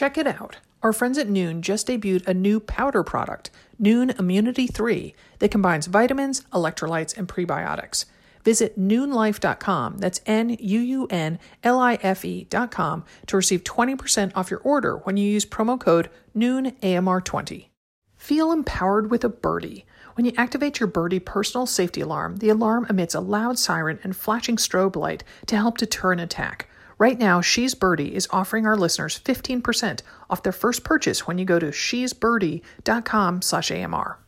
Check it out. Our friends at Nuun just debuted a new powder product, Nuun Immunity 3, that combines vitamins, electrolytes, and prebiotics. Visit nuunlife.com, that's N U U N L I F E.com, to receive 20% off your order when you use promo code NUUNAMR20. Feel empowered with a birdie. When you activate your Birdie personal safety alarm, the alarm emits a loud siren and flashing strobe light to help deter an attack. Right now, She's Birdie is offering our listeners 15% off their first purchase when you go to she'sbirdie.com slash AMR.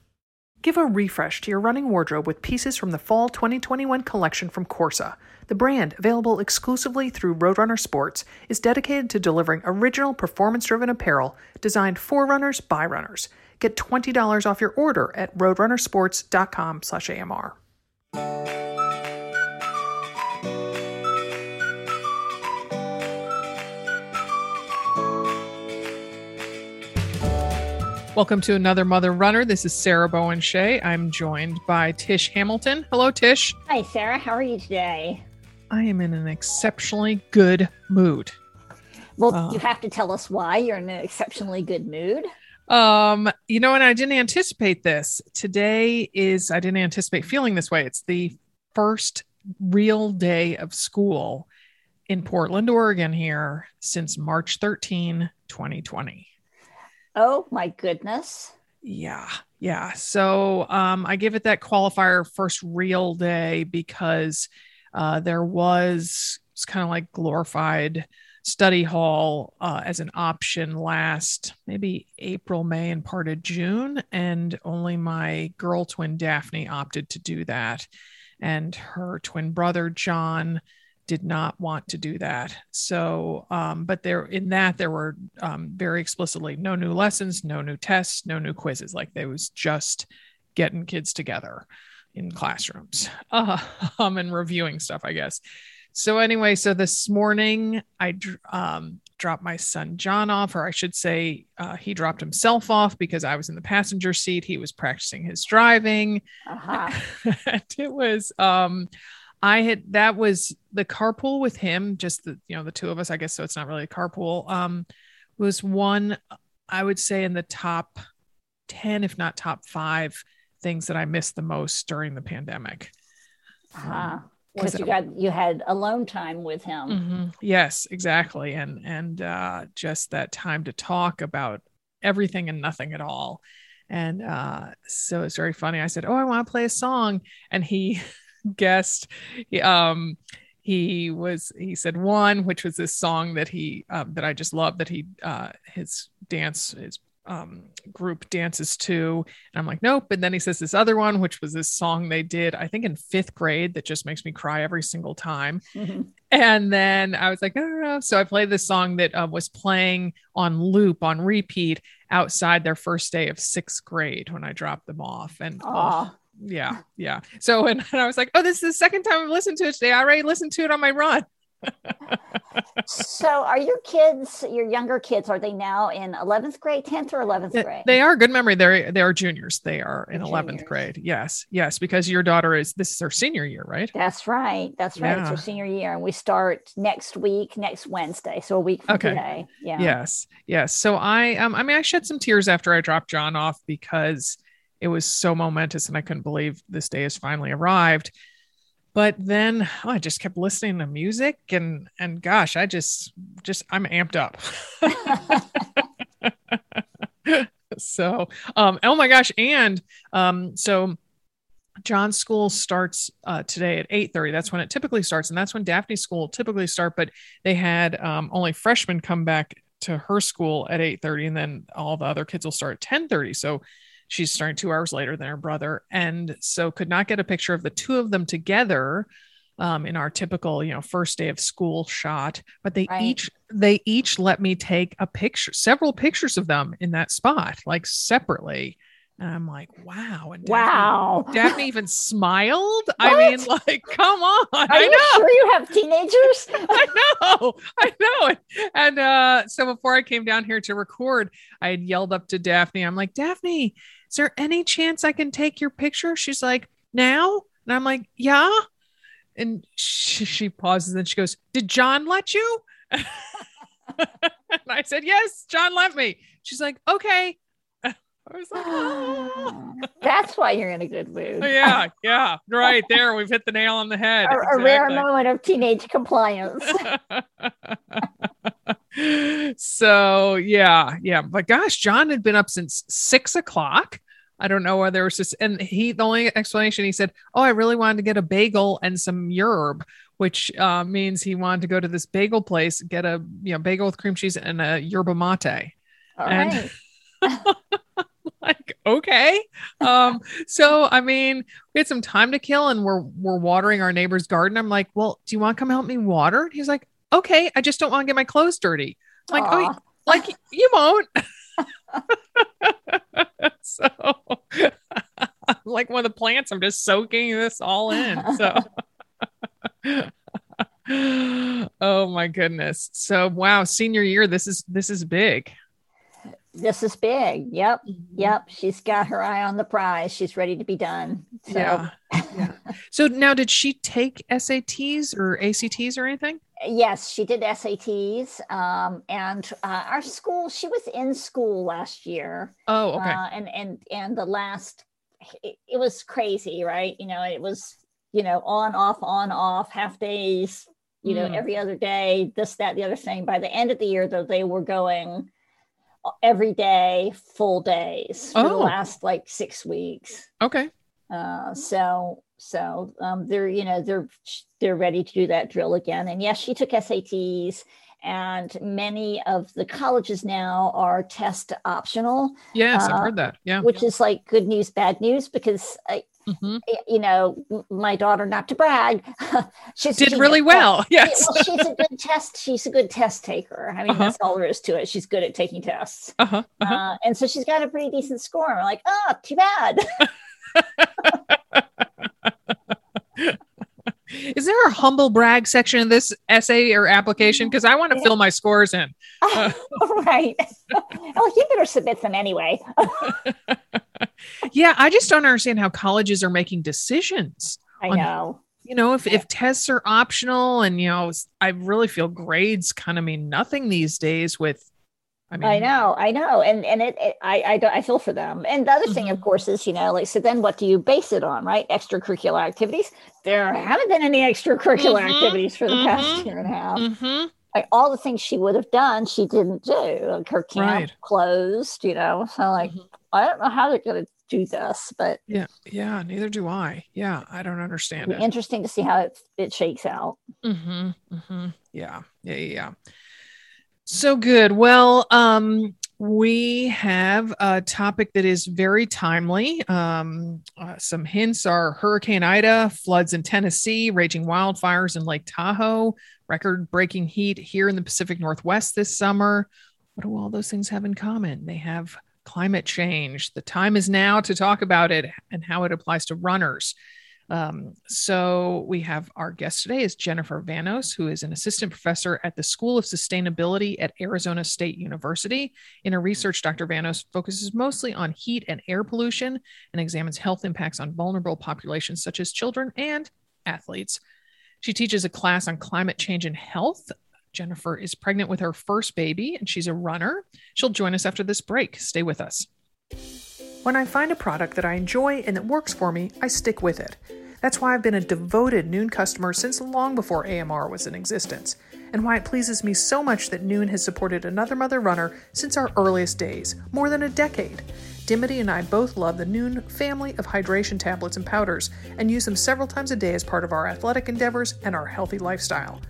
Give a refresh to your running wardrobe with pieces from the Fall 2021 collection from Korsa. The brand, available exclusively through Roadrunner Sports, is dedicated to delivering original performance-driven apparel designed for runners by runners. Get $20 off your order at roadrunnersports.com Welcome to another Mother Runner. This is Sarah Bowen Shea. I'm joined by Tish Hamilton. Hello, Tish. Hi, Sarah. How are you today? I am in an exceptionally good mood. Well, uh, you have to tell us why you're in an exceptionally good mood. Um, you know, and I didn't anticipate this. Today is I didn't anticipate feeling this way. It's the first real day of school in Portland, Oregon here since March 13, 2020. Oh my goodness. Yeah. Yeah. So um, I give it that qualifier first real day because uh, there was it's kind of like glorified study hall uh, as an option last maybe April, May, and part of June. And only my girl twin Daphne opted to do that. And her twin brother, John, did not want to do that. So, um, but there in that there were um, very explicitly no new lessons, no new tests, no new quizzes. Like they was just getting kids together in classrooms uh, um, and reviewing stuff, I guess. So anyway, so this morning I um, dropped my son John off, or I should say, uh, he dropped himself off because I was in the passenger seat. He was practicing his driving. Uh-huh. and it was um, I had that was the carpool with him, just the you know the two of us. I guess so. It's not really a carpool. Um, was one I would say in the top ten, if not top five, things that I missed the most during the pandemic. Uh-huh. Because you got you had alone time with him. Mm-hmm. Yes, exactly, and and uh, just that time to talk about everything and nothing at all. And uh, so it's very funny. I said, "Oh, I want to play a song," and he guest. He, um, he was he said one, which was this song that he um, that I just love that he uh, his dance his um, group dances to. And I'm like, nope. And then he says this other one, which was this song they did, I think in fifth grade, that just makes me cry every single time. Mm-hmm. And then I was like, no, no, no. So I played this song that uh, was playing on loop, on repeat outside their first day of sixth grade when I dropped them off. And oh, yeah, yeah. So and, and I was like, oh, this is the second time I've listened to it today. I already listened to it on my run. so are your kids your younger kids are they now in 11th grade 10th or 11th grade? they are good memory. They're they are juniors. They are in 11th grade. Yes yes because your daughter is this is her senior year right? That's right. That's right. Yeah. it's her senior year and we start next week next wednesday so a week from okay. today. Yeah. Yes yes. So i um i mean i shed some tears after i dropped john off because it was so momentous and I couldn't believe this day has finally arrived. But then oh, I just kept listening to music and and gosh, I just just I'm amped up. so um oh my gosh and um so John's school starts uh, today at 8:30. That's when it typically starts, and that's when Daphne's school typically start. But they had um, only freshmen come back to her school at 8:30, and then all the other kids will start at 10:30. So she's starting two hours later than her brother and so could not get a picture of the two of them together um, in our typical you know first day of school shot but they right. each they each let me take a picture several pictures of them in that spot like separately and I'm like, wow. And Daphne, wow. Daphne even smiled. What? I mean, like, come on. Are I you know. sure you have teenagers? I know. I know. And uh, so before I came down here to record, I had yelled up to Daphne. I'm like, Daphne, is there any chance I can take your picture? She's like, now? And I'm like, yeah. And she, she pauses and she goes, Did John let you? and I said, Yes, John left me. She's like, Okay. Was like, oh. That's why you're in a good mood. yeah, yeah, right there. We've hit the nail on the head. A, a rare moment of teenage compliance. so yeah, yeah. But gosh, John had been up since six o'clock. I don't know whether there was just, and he, the only explanation he said, Oh, I really wanted to get a bagel and some yerb, which uh, means he wanted to go to this bagel place, get a, you know, bagel with cream cheese and a yerba mate. All and right. Like, okay. Um, so I mean, we had some time to kill and we're, we're watering our neighbor's garden. I'm like, well, do you want to come help me water? And he's like, okay, I just don't want to get my clothes dirty. I'm like, oh, like you won't. so like one of the plants, I'm just soaking this all in. So oh my goodness. So wow, senior year, this is this is big. This is big. Yep. Mm-hmm. Yep. She's got her eye on the prize. She's ready to be done. So, Yeah. Yeah. So now did she take SATs or ACTs or anything? yes, she did SATs. Um, and uh, our school, she was in school last year. Oh, okay. Uh, and and and the last, it, it was crazy, right? You know, it was you know on off on off half days. You know, Mm. every other day, this that the other thing. By the end of the year, though, they were going every day, full days for the Oh. last like six weeks. okay. Uh, so so um, they're you know they're they're ready to do that drill again. And yes, she took SATs. And many of the colleges now are test optional, Yes, I've Uh, heard that. Yeah. which is like good news, bad news, because I, Mhm. you know, my daughter, not to brag, she's Did she- really well. Yes. well, she's a good test. She's a good test taker. I mean, Uh-huh. that's all there is to it. She's good at taking tests, Uh-huh. uh-huh. uh, and so she's got a pretty decent score. And we're like, oh, too bad. Is there a humble brag section in this essay or application? Because I want to Yeah. fill my scores in. Uh. right. oh, you better submit them anyway. Yeah, I just don't understand how colleges are making decisions. I On- know. You know, if, if tests are optional and, you know, I really feel grades kind of mean nothing these days with, I mean, I know, I know, and and it, it I I don't I feel for them. And the other thing, of Mhm. course, is you know, like so. Then what do you base it on, right? Extracurricular activities. There haven't been any extracurricular Mhm, activities for the past mhm, year and a half. Mhm. Like all the things she would have done, she didn't do. Like her camp Right. closed, you know. So like, Mhm. I don't know how they're going to do this, but Yeah. Yeah. Neither do I. Yeah. I don't understand it. interesting to see how it it shakes out. Mm-hmm, mm-hmm. Yeah, yeah, yeah, yeah. So good. Well, um, we have a topic that is very timely. Um, uh, some hints are Hurricane Ida, floods in Tennessee, raging wildfires in Lake Tahoe, record-breaking heat here in the Pacific Northwest this summer. What do all those things have in common? They have climate change. The time is now to talk about it and how it applies to runners. Um, so we have our guest today is Jennifer Vanos, who is an assistant professor at the School of Sustainability at Arizona State University. In her research, Dr. Vanos focuses mostly on heat and air pollution and examines health impacts on vulnerable populations such as children and athletes. She teaches a class on climate change and health. Jennifer is pregnant with her first baby and she's a runner. She'll join us after this break. Stay with us. When I find a product that I enjoy and that works for me, I stick with it. That's why I've been a devoted Nuun customer since long before AMR was in existence, and why it pleases me so much that Nuun has supported Another Mother Runner since our earliest days, more than a decade. Dimity and I both love the Nuun family of hydration tablets and powders and use them several times a day as part of our athletic endeavors and our healthy lifestyle.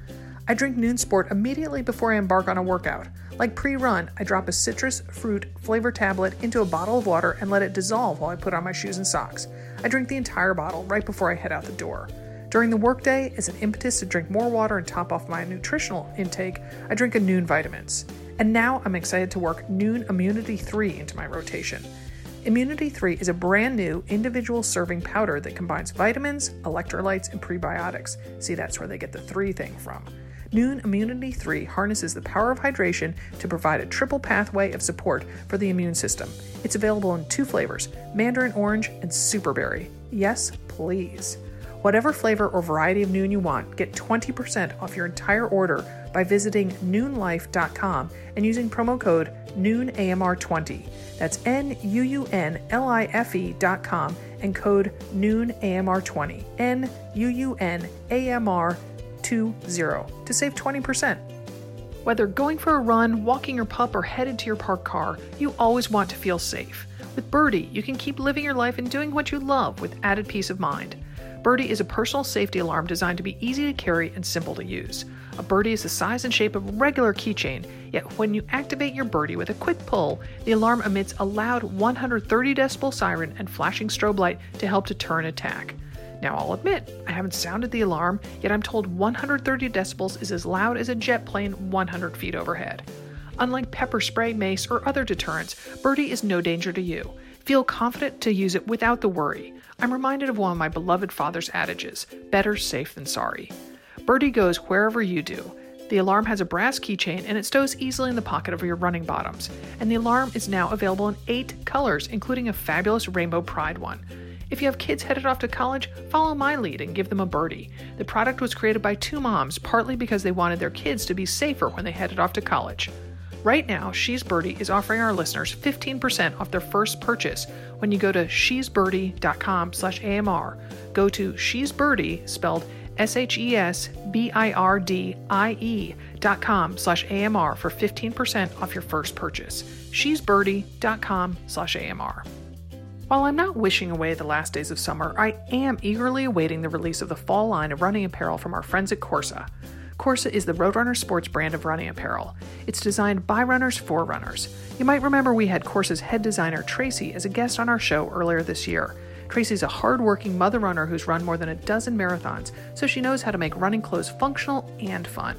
I drink Nuun Sport immediately before I embark on a workout. Like pre run, I drop a citrus fruit flavor tablet into a bottle of water and let it dissolve while I put on my shoes and socks. I drink the entire bottle right before I head out the door. During the workday, as an impetus to drink more water and top off my nutritional intake, I drink a Nuun Vitamins. And now I'm excited to work Nuun Immunity 3 into my rotation. Immunity 3 is a brand new individual serving powder that combines vitamins, electrolytes, and prebiotics. See, that's where they get the 3 thing from. Nuun Immunity 3 harnesses the power of hydration to provide a triple pathway of support for the immune system. It's available in two flavors mandarin orange and superberry. Yes, please. Whatever flavor or variety of Nuun you want, get 20% off your entire order by visiting nuunlife.com and using promo code NUUNAMR20. That's N U U N L I F E.com and code NUUNAMR20. N U U N A M R 20 to save 20%. Whether going for a run, walking your pup, or headed to your parked car, you always want to feel safe. With Birdie, you can keep living your life and doing what you love with added peace of mind. Birdie is a personal safety alarm designed to be easy to carry and simple to use. A birdie is the size and shape of a regular keychain, yet when you activate your birdie with a quick pull, the alarm emits a loud 130 decibel siren and flashing strobe light to help deter an attack. Now, I'll admit, I haven't sounded the alarm, yet I'm told 130 decibels is as loud as a jet plane 100 feet overhead. Unlike pepper spray, mace, or other deterrents, Birdie is no danger to you. Feel confident to use it without the worry. I'm reminded of one of my beloved father's adages better safe than sorry. Birdie goes wherever you do. The alarm has a brass keychain and it stows easily in the pocket of your running bottoms. And the alarm is now available in eight colors, including a fabulous rainbow pride one. If you have kids headed off to college, follow my lead and give them a birdie. The product was created by two moms, partly because they wanted their kids to be safer when they headed off to college. Right now, She's Birdie is offering our listeners 15% off their first purchase when you go to she'sbirdie.com slash AMR. Go to She's Birdie, spelled S-H-E-S-B-I-R-D-I-E dot com slash AMR for 15% off your first purchase. She'sbirdie.com slash AMR. While I'm not wishing away the last days of summer, I am eagerly awaiting the release of the fall line of running apparel from our friends at Korsa. Korsa is the Roadrunner sports brand of running apparel. It's designed by runners for runners. You might remember we had Korsa's head designer Tracy as a guest on our show earlier this year. Tracy's a hardworking mother runner who's run more than a dozen marathons, so she knows how to make running clothes functional and fun.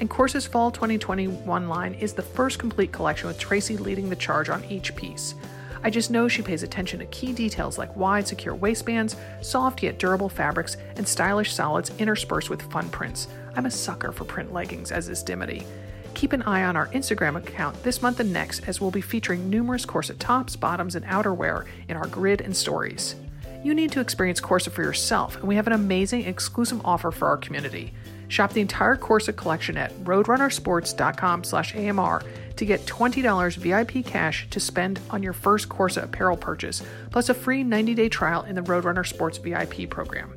And Korsa's Fall 2021 line is the first complete collection with Tracy leading the charge on each piece. I just know she pays attention to key details like wide, secure waistbands, soft yet durable fabrics, and stylish solids interspersed with fun prints. I'm a sucker for print leggings, as is Dimity. Keep an eye on our Instagram account this month and next, as we'll be featuring numerous Korsa tops, bottoms, and outerwear in our grid and stories. You need to experience Korsa for yourself, and we have an amazing exclusive offer for our community. Shop the entire Korsa collection at roadrunnersports.com/amr to get $20 VIP cash to spend on your first Korsa apparel purchase, plus a free 90-day trial in the Roadrunner Sports VIP program.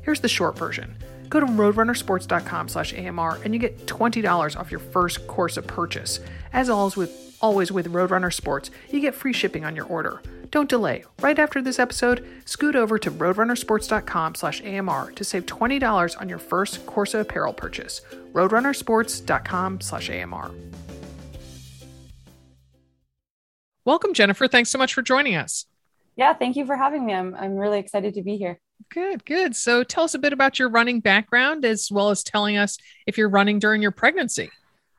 Here's the short version. Go to roadrunnersports.com/amr and you get $20 off your first Korsa purchase. As always with always with Roadrunner Sports, you get free shipping on your order. Don't delay. Right after this episode, scoot over to roadrunnersports.com slash AMR to save $20 on your first Korsa apparel purchase. roadrunnersports.com slash AMR. Welcome, Jennifer. Thanks so much for joining us. Yeah, thank you for having me. I'm I'm really excited to be here. Good, good. So tell us a bit about your running background as well as telling us if you're running during your pregnancy.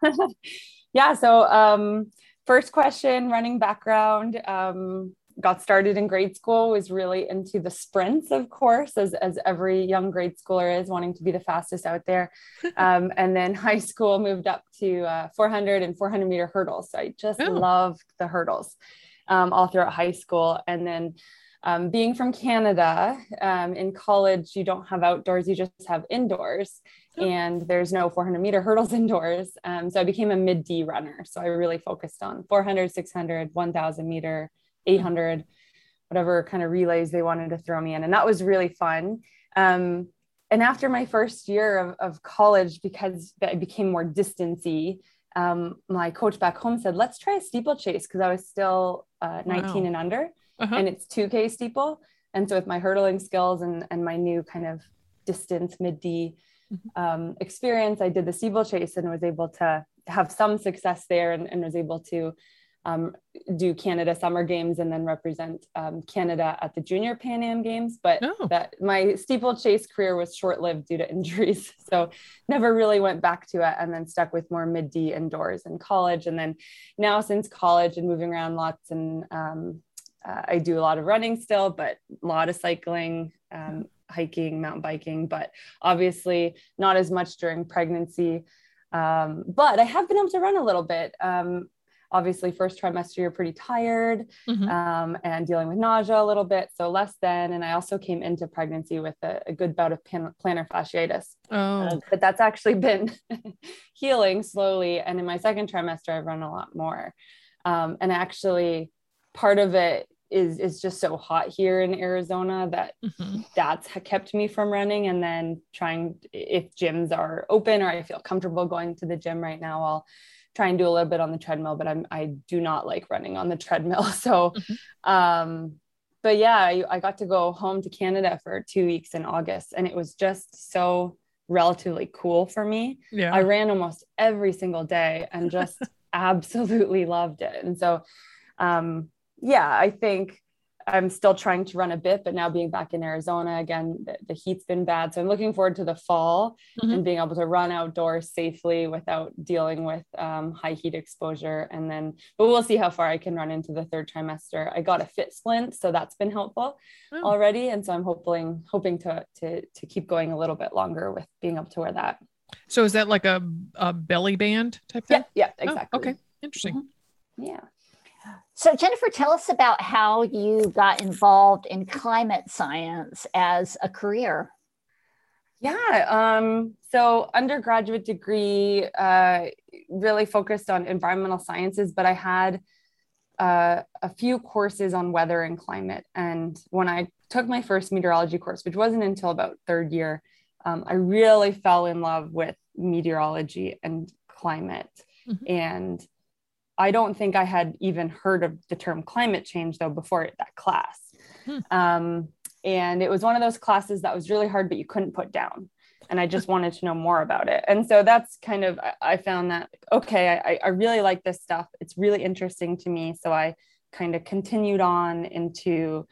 yeah, so um, first question running background. Um, got started in grade school was really into the sprints of course as, as every young grade schooler is wanting to be the fastest out there. Um, and then high school moved up to uh, 400 and 400 meter hurdles. So i just oh. loved the hurdles um, all throughout high school. And then um, being from canada um, in college you don't have outdoors you just have indoors. Oh. and there's no 400 meter hurdles indoors. Um, so i became a mid d runner. So i really focused on 400 600 1000 meter 800 whatever kind of relays they wanted to throw me in and that was really fun um, and after my first year of, of college because i became more distancy um, my coach back home said let's try a steeplechase because i was still uh, 19 wow. and under uh-huh. and it's 2k steeple and so with my hurdling skills and, and my new kind of distance mid d mm-hmm. um, experience i did the steeplechase and was able to have some success there and, and was able to um, do Canada Summer Games and then represent um, Canada at the Junior Pan Am Games. But oh. that my steeplechase career was short lived due to injuries, so never really went back to it. And then stuck with more mid D indoors in college. And then now since college and moving around lots, and um, uh, I do a lot of running still, but a lot of cycling. Um, hiking mountain biking but obviously not as much during pregnancy um, but I have been able to run a little bit. Um, obviously first trimester you're pretty tired Mhm. um, and dealing with nausea a little bit so less than and i also came into pregnancy with a, a good bout of pan- plantar fasciitis Oh, but that's actually been healing slowly and in my second trimester i've run a lot more um, and actually part of it is is just so hot here in arizona that mhm. that's kept me from running and then trying if gyms are open or i feel comfortable going to the gym right now i'll try and do a little bit on the treadmill but i'm i do not like running on the treadmill so Mhm. um but yeah I, I got to go home to canada for two weeks in august and it was just so relatively cool for me yeah. I ran almost every single day and just absolutely loved it. And so, um, yeah, I think I'm still trying to run a bit, but now being back in Arizona again, the, the heat's been bad. So I'm looking forward to the fall Mhm. and being able to run outdoors safely without dealing with um, high heat exposure. And then, but we'll see how far I can run into the third trimester. I got a fit splint, so that's been helpful Oh. already. And so I'm hoping hoping to to to keep going a little bit longer with being able to wear that. So is that like a, a belly band type thing? Yeah, yeah, Oh, exactly. okay. Interesting. Yeah. So, Jennifer, tell us about how you got involved in climate science as a career. Yeah. Um, so undergraduate degree uh, really focused on environmental sciences, but I had uh, a few courses on weather and climate. And when I took my first meteorology course, which wasn't until about third year, um, I really fell in love with meteorology and climate. Mhm. And I don't think I had even heard of the term climate change though before that class. Hmm. Um, and it was one of those classes that was really hard, but you couldn't put down. And I just wanted to know more about it. And so that's kind of, I- I found that, okay, I, I really like this stuff. It's really interesting to me. So I kind of continued on into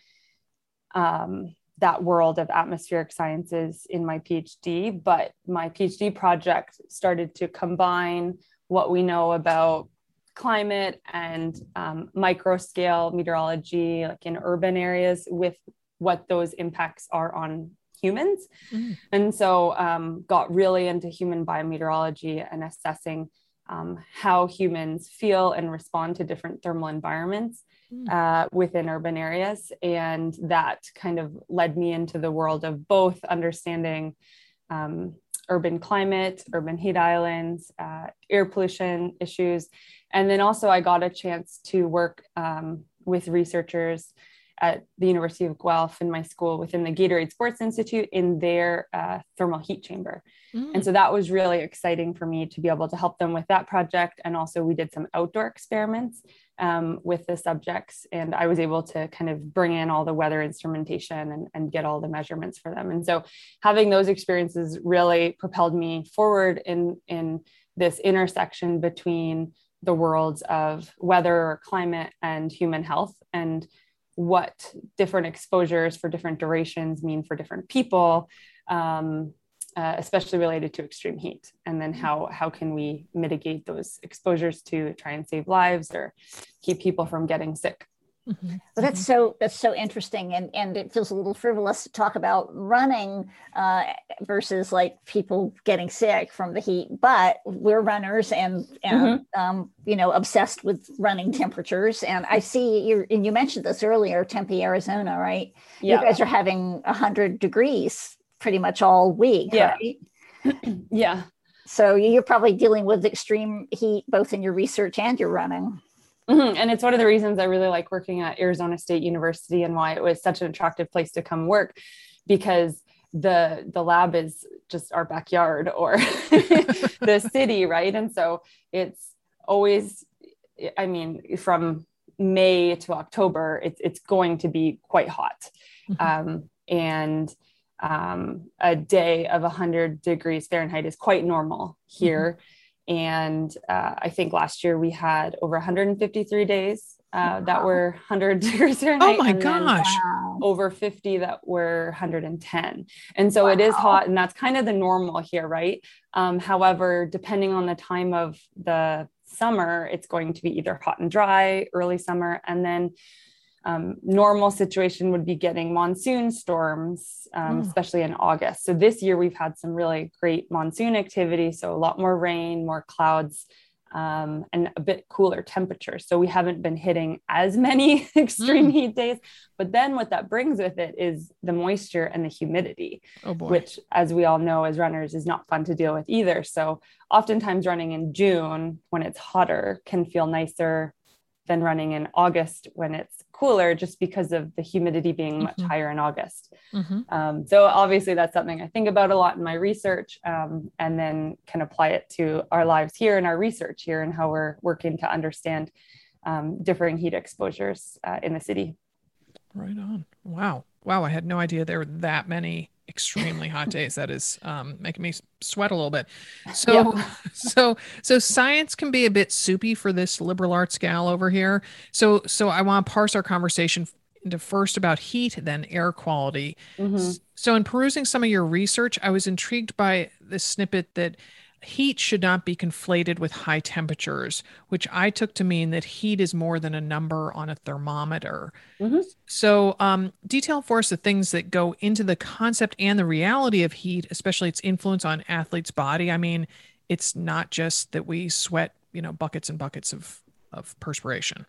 um, that world of atmospheric sciences in my PhD. But my PhD project started to combine what we know about climate and um, micro scale meteorology, like in urban areas, with what those impacts are on humans. Mm. And so um, got really into human biometeorology and assessing um, how humans feel and respond to different thermal environments Mm. uh, within urban areas. And that kind of led me into the world of both understanding um, urban climate, urban heat islands, uh, air pollution issues. And then also, I got a chance to work um, with researchers at the University of Guelph in my school within the Gatorade Sports Institute in their uh, thermal heat chamber. Mm. And so that was really exciting for me to be able to help them with that project. And also, we did some outdoor experiments um, with the subjects, and I was able to kind of bring in all the weather instrumentation and, and get all the measurements for them. And so, having those experiences really propelled me forward in in this intersection between the worlds of weather climate and human health and what different exposures for different durations mean for different people um, uh, especially related to extreme heat and then how how can we mitigate those exposures to try and save lives or keep people from getting sick Mhm. Well, that's so that's so interesting, and and it feels a little frivolous to talk about running uh, versus like people getting sick from the heat. But we're runners, and and um, you know obsessed with running temperatures. And I see you and you mentioned this earlier, Tempe, Arizona, right? yeah You guys are having hundred degrees pretty much all week, Yeah. right? yeah So you're probably dealing with extreme heat both in your research and your running. Mhm. And it's one of the reasons I really like working at Arizona State University and why it was such an attractive place to come work because the the lab is just our backyard or the city, right? And so it's always I mean from May to October it's it's going to be quite hot. Mhm. Um, and um, a day of 100 degrees Fahrenheit is quite normal here. And uh, I think last year we had over 153 days uh, that were 100 degrees Fahrenheit. Oh my and then gosh. Wow. Over 50 that were 110. And so it is hot, and that's kind of the normal here, right? Um, however, depending on the time of the summer, it's going to be either hot and dry, early summer, and then um, normal situation would be getting monsoon storms, um, Mm. especially in August. So this year we've had some really great monsoon activity. So a lot more rain, more clouds. um, and a bit cooler temperatures. So we haven't been hitting as many extreme mm. heat days. But then what that brings with it is the moisture and the humidity, oh which, as we all know as runners, is not fun to deal with either. So oftentimes running in June when it's hotter can feel nicer than running in August when it's cooler just because of the humidity being much mm-hmm. higher in August. Mm-hmm. Um, so obviously that's something I think about a lot in my research um, and then can apply it to our lives here and our research here and how we're working to understand um, differing heat exposures uh, in the city. Right on. Wow. Wow. I had no idea there were that many extremely hot days that is um, making me sweat a little bit so yeah. so so science can be a bit soupy for this liberal arts gal over here so so i want to parse our conversation into first about heat then air quality mm-hmm. so in perusing some of your research i was intrigued by this snippet that heat should not be conflated with high temperatures, which I took to mean that heat is more than a number on a thermometer. Mm-hmm. So, um, detail for us the things that go into the concept and the reality of heat, especially its influence on athletes' body. I mean, it's not just that we sweat, you know, buckets and buckets of of perspiration.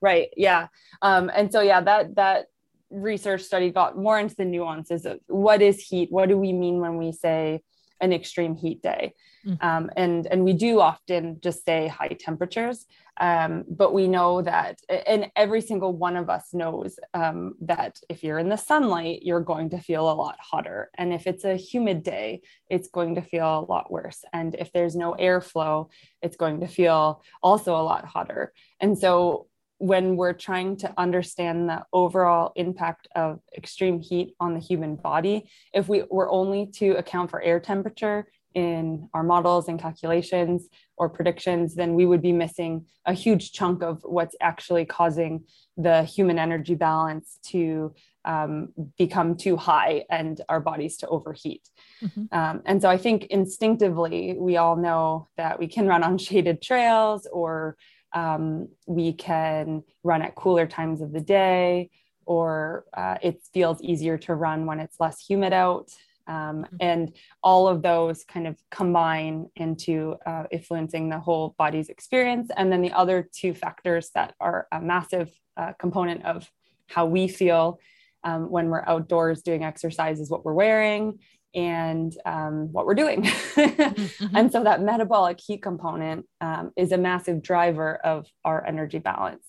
Right. Yeah. Um, and so, yeah, that that research study got more into the nuances of what is heat. What do we mean when we say an extreme heat day. Mm-hmm. Um, and, and we do often just say high temperatures, um, but we know that, and every single one of us knows um, that if you're in the sunlight, you're going to feel a lot hotter. And if it's a humid day, it's going to feel a lot worse. And if there's no airflow, it's going to feel also a lot hotter. And so when we're trying to understand the overall impact of extreme heat on the human body, if we were only to account for air temperature in our models and calculations or predictions, then we would be missing a huge chunk of what's actually causing the human energy balance to um, become too high and our bodies to overheat. Mm-hmm. Um, and so I think instinctively, we all know that we can run on shaded trails or um, we can run at cooler times of the day, or uh, it feels easier to run when it's less humid out. Um, mm-hmm. and all of those kind of combine into uh, influencing the whole body's experience. And then the other two factors that are a massive uh, component of how we feel um, when we're outdoors doing exercise is what we're wearing and um, what we're doing. mm-hmm. And so that metabolic heat component um, is a massive driver of our energy balance.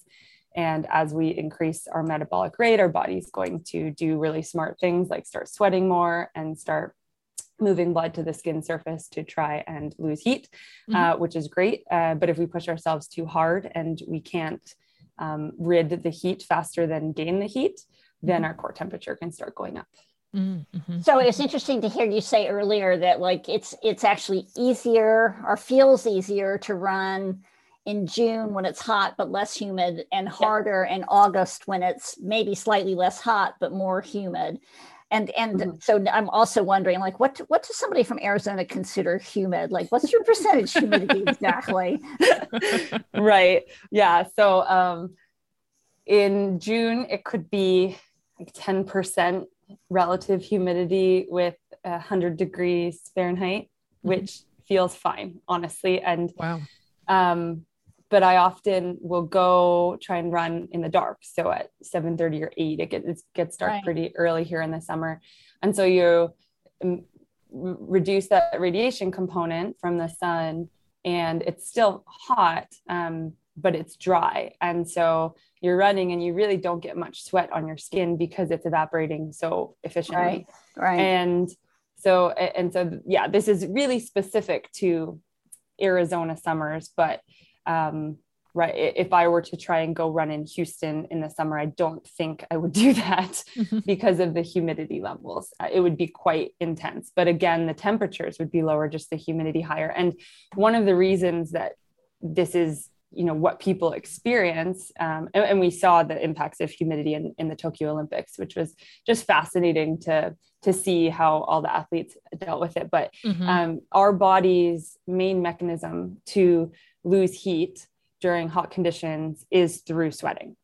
And as we increase our metabolic rate, our body's going to do really smart things like start sweating more and start moving blood to the skin surface to try and lose heat, mm-hmm. uh, which is great. Uh, but if we push ourselves too hard and we can't um, rid the heat faster than gain the heat, then mm-hmm. our core temperature can start going up. Mm-hmm. So it's interesting to hear you say earlier that like it's it's actually easier or feels easier to run in June when it's hot but less humid and harder in August when it's maybe slightly less hot but more humid. And and mm-hmm. so I'm also wondering like what what does somebody from Arizona consider humid? Like what's your percentage humidity exactly? right. Yeah. So um in June it could be like 10% relative humidity with 100 degrees Fahrenheit, mm-hmm. which feels fine, honestly. And wow. Um, but I often will go try and run in the dark. So at 7:30 or 8, it gets, it gets dark right. pretty early here in the summer. And so you um, reduce that radiation component from the sun and it's still hot. Um, but it's dry. And so you're running and you really don't get much sweat on your skin because it's evaporating so efficiently. Right. Right. And so, and so, yeah, this is really specific to Arizona summers, but, um, right if i were to try and go run in houston in the summer i don't think i would do that mm-hmm. because of the humidity levels uh, it would be quite intense but again the temperatures would be lower just the humidity higher and one of the reasons that this is you know what people experience um, and, and, we saw the impacts of humidity in, in the tokyo olympics which was just fascinating to to see how all the athletes dealt with it but mm-hmm. um, our body's main mechanism to lose heat during hot conditions is through sweating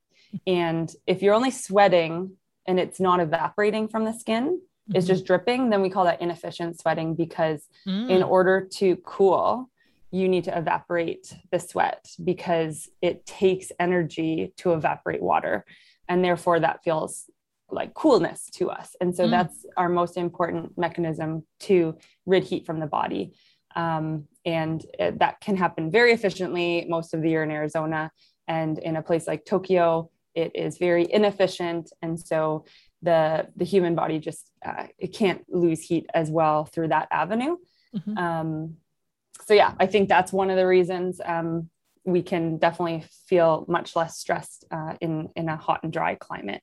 and if you're only sweating and it's not evaporating from the skin mm-hmm. it's just dripping then we call that inefficient sweating because mm. in order to cool you need to evaporate the sweat because it takes energy to evaporate water. And therefore, that feels like coolness to us. And so mm. that's our most important mechanism to rid heat from the body. Um, and it, that can happen very efficiently most of the year in Arizona. And in a place like Tokyo, it is very inefficient. And so the, the human body just uh, it can't lose heat as well through that avenue. Mm-hmm. Um, so yeah, I think that's one of the reasons um, we can definitely feel much less stressed uh, in in a hot and dry climate.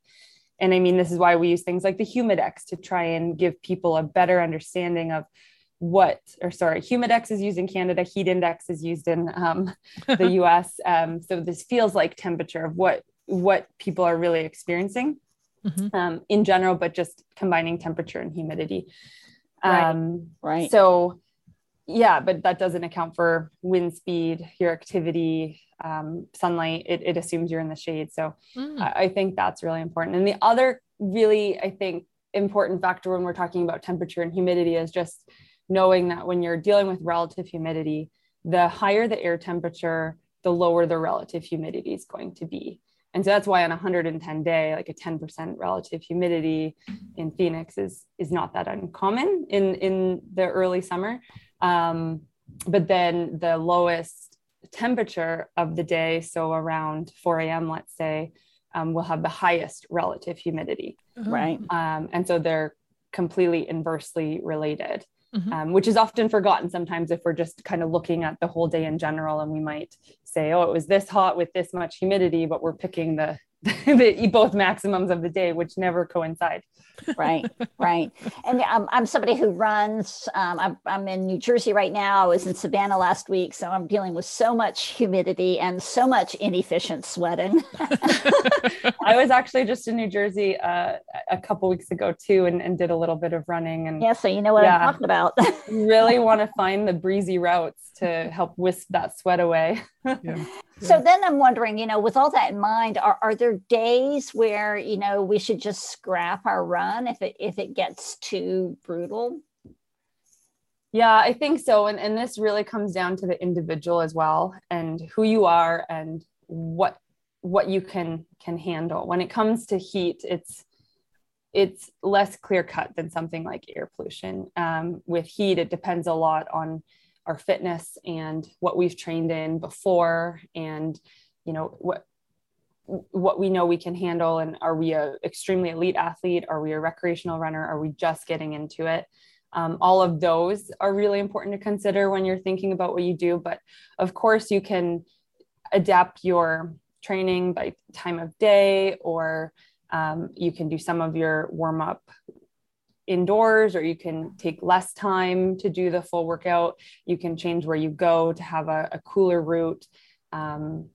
And I mean, this is why we use things like the Humidex to try and give people a better understanding of what, or sorry, Humidex is used in Canada, heat index is used in um, the US. Um, so this feels like temperature of what what people are really experiencing mm-hmm. um, in general, but just combining temperature and humidity. Right. Um, right. So yeah, but that doesn't account for wind speed, your activity, um, sunlight. It, it, assumes you're in the shade. So mm. I, I think that's really important. And the other really, I think, important factor when we're talking about temperature and humidity is just knowing that when you're dealing with relative humidity, the higher the air temperature, the lower the relative humidity is going to be. And so that's why on a 110 day, like a 10% relative humidity in Phoenix is, is not that uncommon in, in the early summer. Um, but then the lowest temperature of the day, so around 4 a.m., let's say, um, will have the highest relative humidity. Uh-huh. Right. Um, and so they're completely inversely related. Mm-hmm. Um, which is often forgotten sometimes if we're just kind of looking at the whole day in general and we might say oh it was this hot with this much humidity but we're picking the the both maximums of the day, which never coincide. right, right. And um, I'm somebody who runs. Um, I'm, I'm in New Jersey right now. I was in Savannah last week, so I'm dealing with so much humidity and so much inefficient sweating. I was actually just in New Jersey uh, a couple weeks ago too, and, and, did a little bit of running. And yeah, so you know what yeah, I'm talking about. really want to find the breezy routes to help whisk that sweat away. yeah. So then I'm wondering, you know, with all that in mind, are, are there days where, you know, we should just scrap our run if it if it gets too brutal? Yeah, I think so. And and this really comes down to the individual as well and who you are and what what you can can handle. When it comes to heat, it's it's less clear cut than something like air pollution. Um, with heat, it depends a lot on our fitness and what we've trained in before and you know what what we know we can handle. And are we a extremely elite athlete? Are we a recreational runner? Are we just getting into it? Um, all of those are really important to consider when you're thinking about what you do. But of course you can adapt your training by time of day or um, you can do some of your warm up indoors or you can take less time to do the full workout. You can change where you go to have a, a cooler route. Um,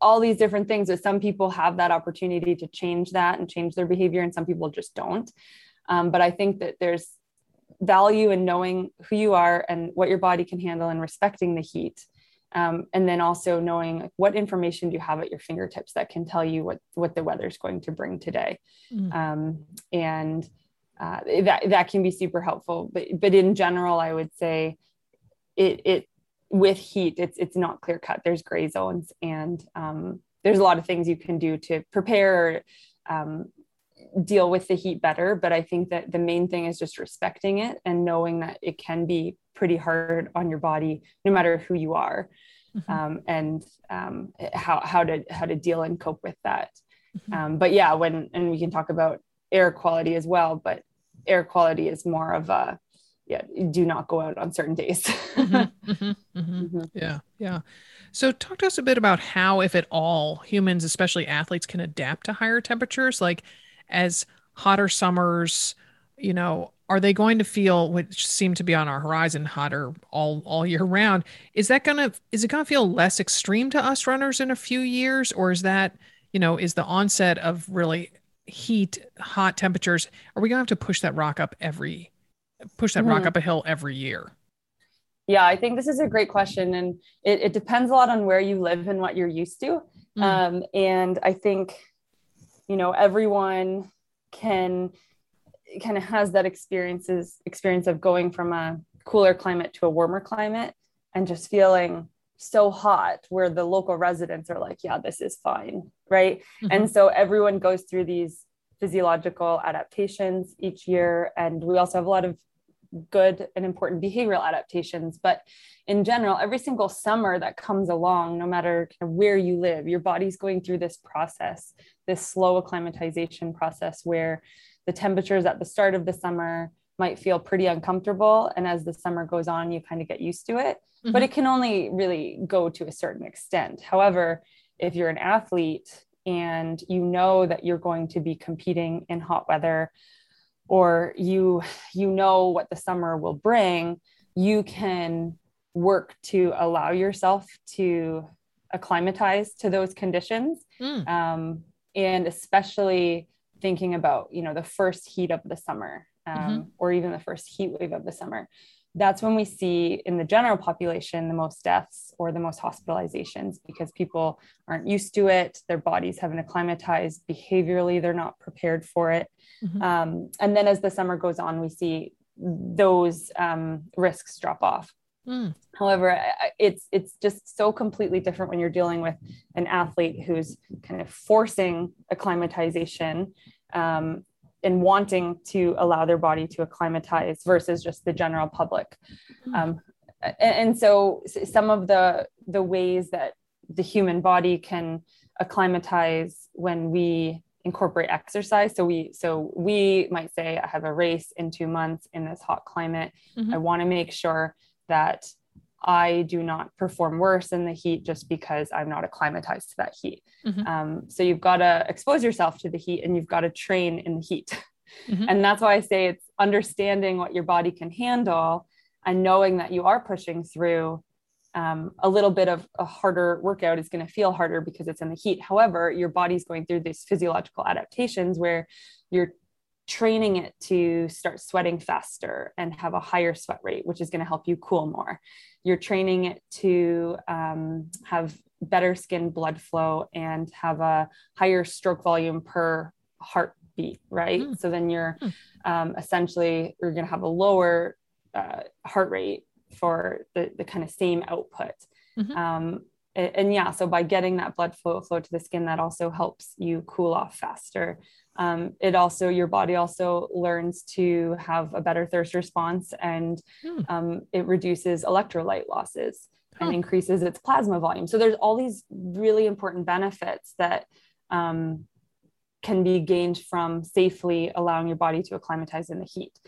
all these different things that some people have that opportunity to change that and change their behavior and some people just don't. Um, but i think that there's value in knowing who you are and what your body can handle and respecting the heat. Um, and then also knowing what information do you have at your fingertips that can tell you what what the weather is going to bring today? Mm. um, and uh, that that can be super helpful. But but in general, I would say it it with heat, it's it's not clear cut. There's gray zones, and um, there's a lot of things you can do to prepare. Um, deal with the heat better but i think that the main thing is just respecting it and knowing that it can be pretty hard on your body no matter who you are mm-hmm. um, and um, how, how to how to deal and cope with that mm-hmm. um, but yeah when and we can talk about air quality as well but air quality is more of a yeah do not go out on certain days mm-hmm, mm-hmm, mm-hmm. mm-hmm. yeah yeah so talk to us a bit about how if at all humans especially athletes can adapt to higher temperatures like as hotter summers you know are they going to feel which seem to be on our horizon hotter all all year round is that gonna is it gonna feel less extreme to us runners in a few years or is that you know is the onset of really heat, hot temperatures, are we going to have to push that rock up every push that mm-hmm. rock up a hill every year? Yeah, I think this is a great question, and it, it depends a lot on where you live and what you're used to. Mm. Um, and I think, you know, everyone can kind of has that experiences experience of going from a cooler climate to a warmer climate and just feeling so hot where the local residents are like yeah this is fine right? Mm-hmm. and so everyone goes through these physiological adaptations each year. And we also have a lot of good and important behavioral adaptations. But in general every single summer that comes along no matter kind of where you live your body's going through this process this slow acclimatization process where the temperatures at the start of the summer might feel pretty uncomfortable. And as the summer goes on you kind of get used to it. Mm-hmm. but it can only really go to a certain extent. However if you're an athlete and you know that you're going to be competing in hot weather or you you know what the summer will bring you can work to allow yourself to acclimatize to those conditions mm. um, and especially thinking about you know the first heat of the summer um, mm-hmm. or even the first heat wave of the summer that's when we see in the general population the most deaths or the most hospitalizations because people aren't used to it their bodies haven't acclimatized behaviorally they're not prepared for it mm-hmm. um, and then as the summer goes on we see those um, risks drop off mm. however it's it's just so completely different when you're dealing with an athlete who's kind of forcing acclimatization um, and wanting to allow their body to acclimatize versus just the general public. Hmm. Um, and, and, so some of the the ways that the human body can acclimatize when we incorporate exercise so we so we might say i have a race in two months in this hot climate mm-hmm. i want to make sure that I do not perform worse in the heat just because I'm not acclimatized to that heat. Mm-hmm. Um, so you've got to expose yourself to the heat and you've got to train in the heat. Mm-hmm. And that's why I say it's understanding what your body can handle and knowing that you are pushing through um, a little bit of a harder workout is going to feel harder because it's in the heat. However, your body's going through these physiological adaptations where you're training it to start sweating faster and have a higher sweat rate, which is going to help you cool more. You're training it to um, have better skin blood flow and have a higher stroke volume per heartbeat, right? Mm. So then you're mm. um, essentially, you're going to have a lower uh, heart rate for the, the kind of same output. Mm-hmm. Um, and, and yeah, so by getting that blood flow flow to the skin, that also helps you cool off faster um, it also your body also learns to have a better thirst response and hmm. um, it reduces electrolyte losses huh. and increases its plasma volume so there's all these really important benefits that um, can be gained from safely allowing your body to acclimatize in the heat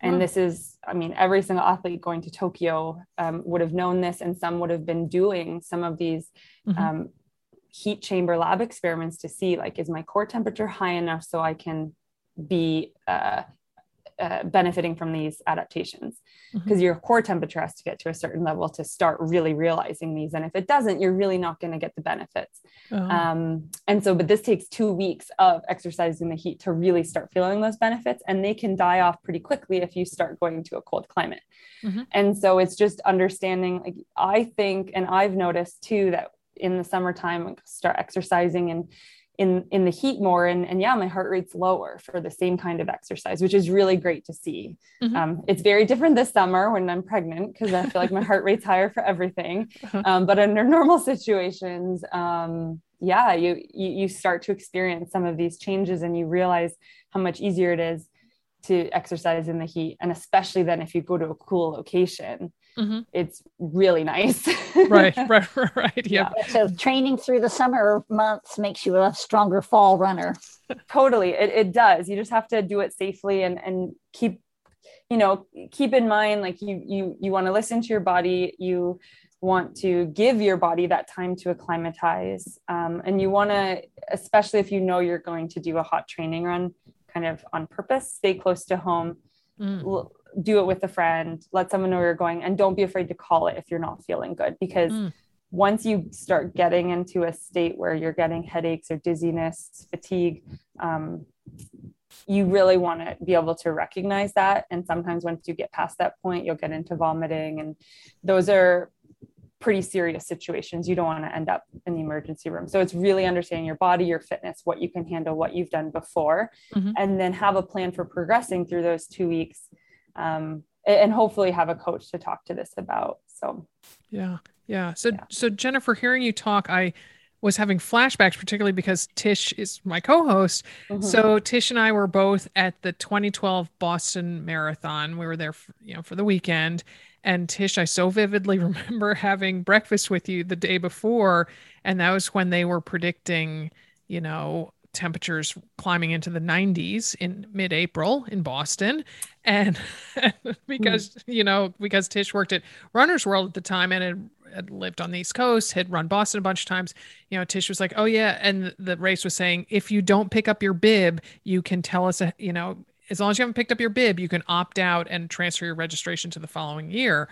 and hmm. this is i mean every single athlete going to tokyo um, would have known this and some would have been doing some of these mm-hmm. um, heat chamber lab experiments to see like is my core temperature high enough so I can be uh, uh, benefiting from these adaptations because mm-hmm. your core temperature has to get to a certain level to start really realizing these and if it doesn't you're really not going to get the benefits oh. um, and so but this takes two weeks of exercising the heat to really start feeling those benefits and they can die off pretty quickly if you start going to a cold climate mm-hmm. and so it's just understanding like i think and i've noticed too that in the summertime start exercising and in in the heat more and, and yeah my heart rate's lower for the same kind of exercise which is really great to see mm-hmm. um, it's very different this summer when i'm pregnant because i feel like my heart rate's higher for everything uh-huh. um, but under normal situations um, yeah you, you you start to experience some of these changes and you realize how much easier it is to exercise in the heat and especially then if you go to a cool location mm-hmm. it's really nice. right, right, right. Yeah. yeah. So training through the summer months makes you a stronger fall runner. totally. It, it does. You just have to do it safely and, and keep, you know, keep in mind, like you, you, you want to listen to your body. You want to give your body that time to acclimatize. Um, and you want to, especially if you know you're going to do a hot training run kind of on purpose, stay close to home. Mm do it with a friend, let someone know you're going, and don't be afraid to call it if you're not feeling good. Because mm. once you start getting into a state where you're getting headaches or dizziness, fatigue, um, you really want to be able to recognize that. And sometimes once you get past that point, you'll get into vomiting. And those are pretty serious situations. You don't want to end up in the emergency room. So it's really understanding your body, your fitness, what you can handle, what you've done before, mm-hmm. and then have a plan for progressing through those two weeks um, and hopefully have a coach to talk to this about So, yeah, yeah. So, yeah. so Jennifer, hearing you talk, I was having flashbacks, particularly because Tish is my co-host. Mm-hmm. So Tish and I were both at the 2012 Boston Marathon. We were there, for, you know, for the weekend. And Tish, I so vividly remember having breakfast with you the day before, and that was when they were predicting, you know, temperatures climbing into the 90s in mid-April in Boston and because mm. you know because Tish worked at Runner's World at the time and had, had, lived on the East Coast had run Boston a bunch of times you know Tish was like oh yeah and the race was saying if you don't pick up your bib you can tell us a, you know as long as you haven't picked up your bib you can opt out and transfer your registration to the following year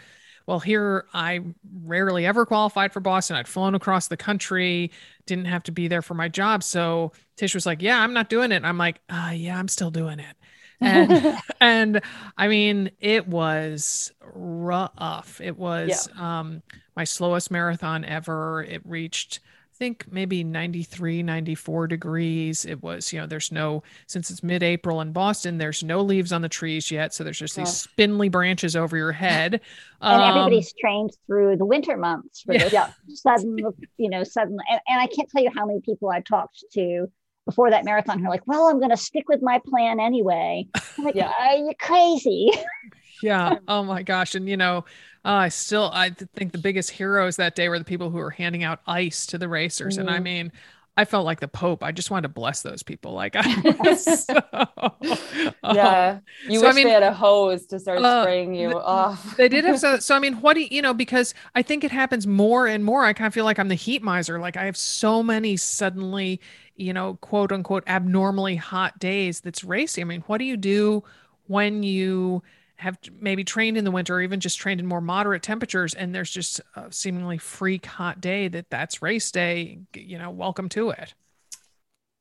well, here I rarely ever qualified for Boston. I'd flown across the country, didn't have to be there for my job. So Tish was like, Yeah, I'm not doing it. And I'm like, uh, Yeah, I'm still doing it. And, and I mean, it was rough. It was yeah. um, my slowest marathon ever. It reached think maybe 93 94 degrees it was. You know there's no since it's mid-april in boston there's no leaves on the trees yet. So there's just these spindly branches over your head. And um, everybody's trained through the winter months for yeah. yeah sudden you know sudden and, and i can't tell you how many people i've talked to before that marathon who are like well i'm going to stick with my plan anyway. I'm like yeah. are you crazy? Yeah. Oh my gosh. And you know uh, I still I think the biggest heroes that day were the people who were handing out ice to the racers, mm-hmm. and I mm-hmm. mean. I felt like the Pope. I just wanted to bless those people. Like, I so, yeah, you so, wish I mean, they had a hose to start uh, spraying you the, off. they did have so. So I mean, what do you, you know? Because I think it happens more and more. I kind of feel like I'm the heat miser. Like I have so many suddenly, you know, quote unquote, abnormally hot days. That's racing. I mean, what do you do when you have maybe trained in the winter or even just trained in more moderate temperatures and there's just a seemingly freak hot day that that's race day you know welcome to it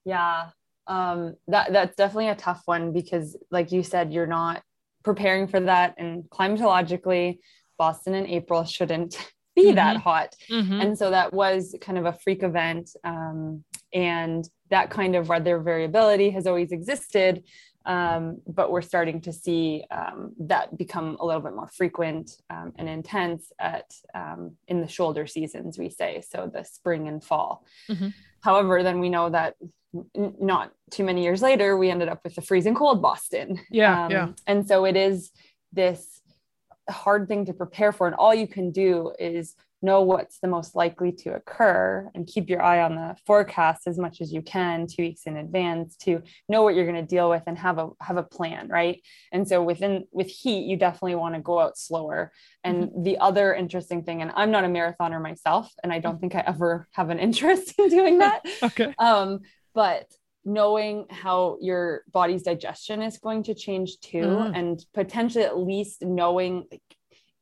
yeah um that that's definitely a tough one because like you said you're not preparing for that and climatologically boston in april shouldn't be mm-hmm. that hot mm-hmm. and so that was kind of a freak event um, and that kind of weather variability has always existed um, but we're starting to see um, that become a little bit more frequent um, and intense at um, in the shoulder seasons we say so the spring and fall. Mm-hmm. however then we know that n- not too many years later we ended up with the freezing cold boston. Yeah yeah. um, and so it is this hard thing to prepare for and all you can do is know what's the most likely to occur and keep your eye on the forecast as much as you can two weeks in advance to know what you're going to deal with and have a have a plan right? And so within with heat you definitely want to go out slower. And mm-hmm. the other interesting thing and i'm not a marathoner myself and i don't think i ever have an interest in doing that. Okay. Um but knowing how your body's digestion is going to change too mm. and potentially at least knowing like,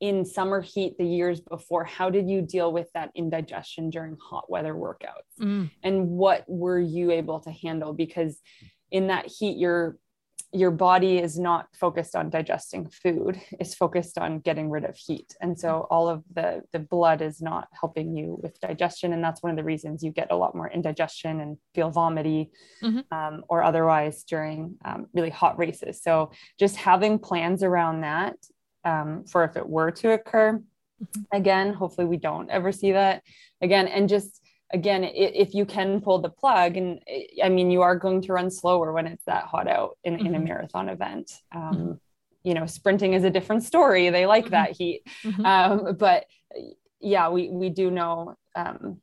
in summer heat the years before how did you deal with that indigestion during hot weather workouts mm. and what were you able to handle because in that heat your your body is not focused on digesting food it's focused on getting rid of heat and so all of the the blood is not helping you with digestion and that's one of the reasons you get a lot more indigestion and feel vomity mm-hmm. um, or otherwise during um, really hot races so just having plans around that um, for if it were to occur. Mm-hmm. Again, hopefully we don't ever see that again. And just again, if you can pull the plug, and I mean, you are going to run slower when it's that hot out in, mm-hmm. in a mm-hmm. marathon event. Um, mm-hmm. You know, sprinting is a different story. They like that mm-hmm. heat. Mm-hmm. Um, but yeah, we, we do know um,